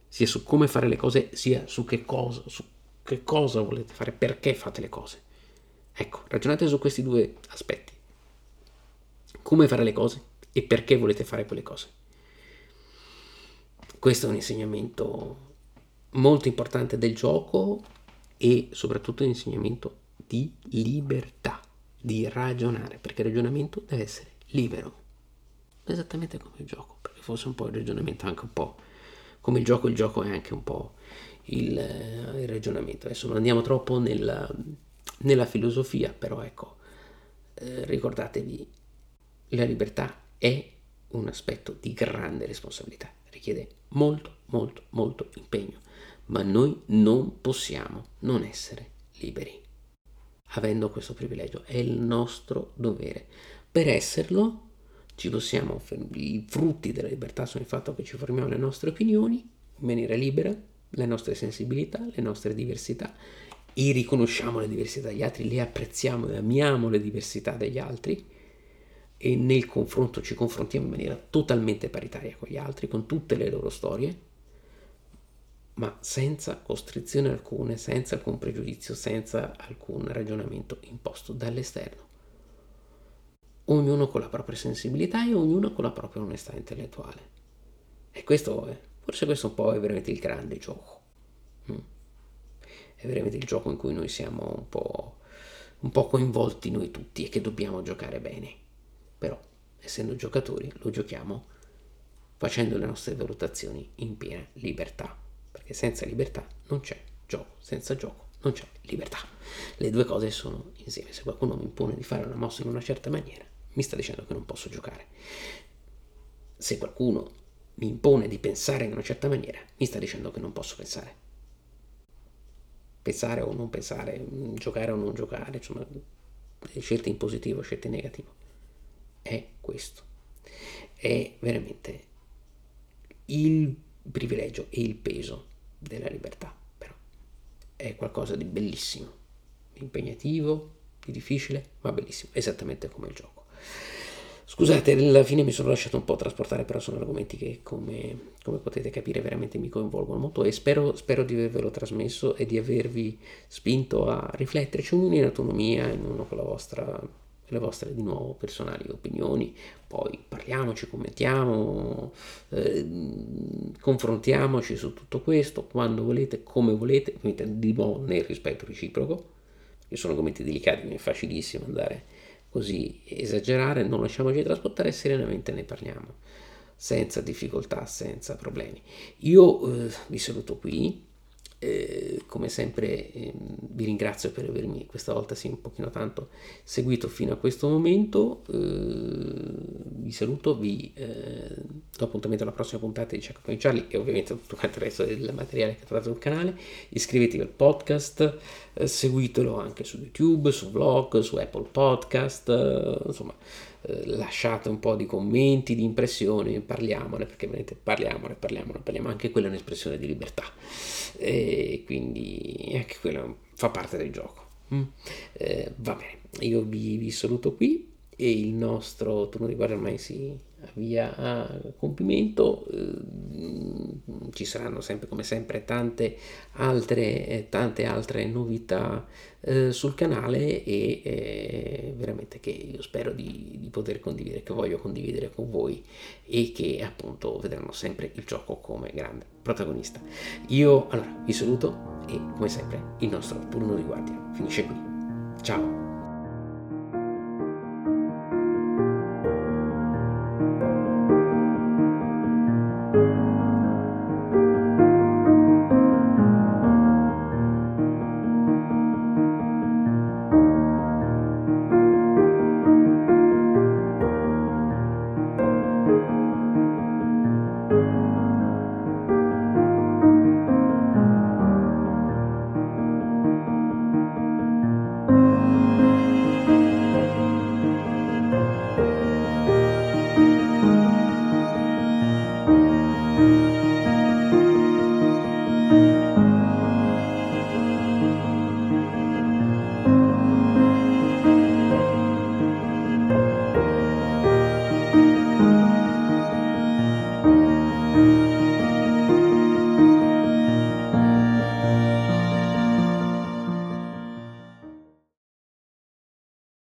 sia su come fare le cose, sia su che cosa, su che cosa volete fare, perché fate le cose. Ecco, ragionate su questi due aspetti. Come fare le cose e perché volete fare quelle cose. Questo è un insegnamento molto importante del gioco e soprattutto l'insegnamento di libertà, di ragionare, perché il ragionamento deve essere libero, esattamente come il gioco, perché fosse un po' il ragionamento anche un po' come il gioco, il gioco è anche un po' il, eh, il ragionamento. Adesso non andiamo troppo nella, nella filosofia, però ecco, eh, ricordatevi, la libertà è un aspetto di grande responsabilità, richiede molto, molto, molto impegno ma noi non possiamo non essere liberi. Avendo questo privilegio è il nostro dovere. Per esserlo, ci possiamo, i frutti della libertà sono il fatto che ci formiamo le nostre opinioni in maniera libera le nostre sensibilità, le nostre diversità e riconosciamo le diversità degli altri, le apprezziamo e amiamo le diversità degli altri e nel confronto ci confrontiamo in maniera totalmente paritaria con gli altri, con tutte le loro storie, ma senza costrizione alcuna, senza alcun pregiudizio, senza alcun ragionamento imposto dall'esterno. Ognuno con la propria sensibilità e ognuno con la propria onestà intellettuale. E questo forse questo un po' è veramente il grande gioco. Mm. È veramente il gioco in cui noi siamo un po', un po' coinvolti noi tutti e che dobbiamo giocare bene. Però, essendo giocatori, lo giochiamo facendo le nostre valutazioni in piena libertà, perché senza libertà non c'è gioco, senza gioco non c'è libertà. Le due cose sono insieme. Se qualcuno mi impone di fare una mossa in una certa maniera, mi sta dicendo che non posso giocare. Se qualcuno mi impone di pensare in una certa maniera, mi sta dicendo che non posso pensare. Pensare o non pensare, giocare o non giocare, insomma, scelte in positivo, scelte in negativo. È questo. È veramente il privilegio e il peso della libertà, però è qualcosa di bellissimo, impegnativo, di difficile, ma bellissimo, esattamente come il gioco. Scusate, alla fine mi sono lasciato un po' trasportare, però sono argomenti che come, come potete capire veramente mi coinvolgono molto e spero, spero, di avervelo trasmesso e di avervi spinto a rifletterci, ognuno in autonomia, ognuno con la vostra, le vostre di nuovo personali opinioni, poi parliamoci, commentiamo, eh, confrontiamoci su tutto questo, quando volete, come volete, di nuovo nel rispetto reciproco, che sono argomenti delicati, quindi è facilissimo andare così esagerare, non lasciamoci trasportare serenamente ne parliamo, senza difficoltà, senza problemi. Io eh, vi saluto qui, eh, come sempre eh, vi ringrazio per avermi questa volta sì un pochino tanto seguito fino a questo momento. Eh, vi saluto vi eh, do appuntamento alla prossima puntata di Checkpoint Charlie e ovviamente tutto quanto il resto del materiale che trovate sul canale. Iscrivetevi al podcast eh, seguitelo anche su youtube su vlog su apple podcast eh, insomma eh, lasciate un po' di commenti, di impressioni, parliamone, perché veramente parliamone, parliamone, parliamo, anche quella è un'espressione di libertà, e quindi anche quello fa parte del gioco. Mm. Eh, va bene, io vi, vi saluto qui e il nostro turno di guardia ormai si avvia a compimento. Eh, ci saranno sempre, come sempre, tante altre, eh, tante altre novità eh, sul canale e eh, veramente che io spero di, di, poter condividere, che voglio condividere con voi e che appunto vedranno sempre il gioco come grande protagonista. Io allora vi saluto e come sempre il nostro turno di guardia finisce qui. Ciao!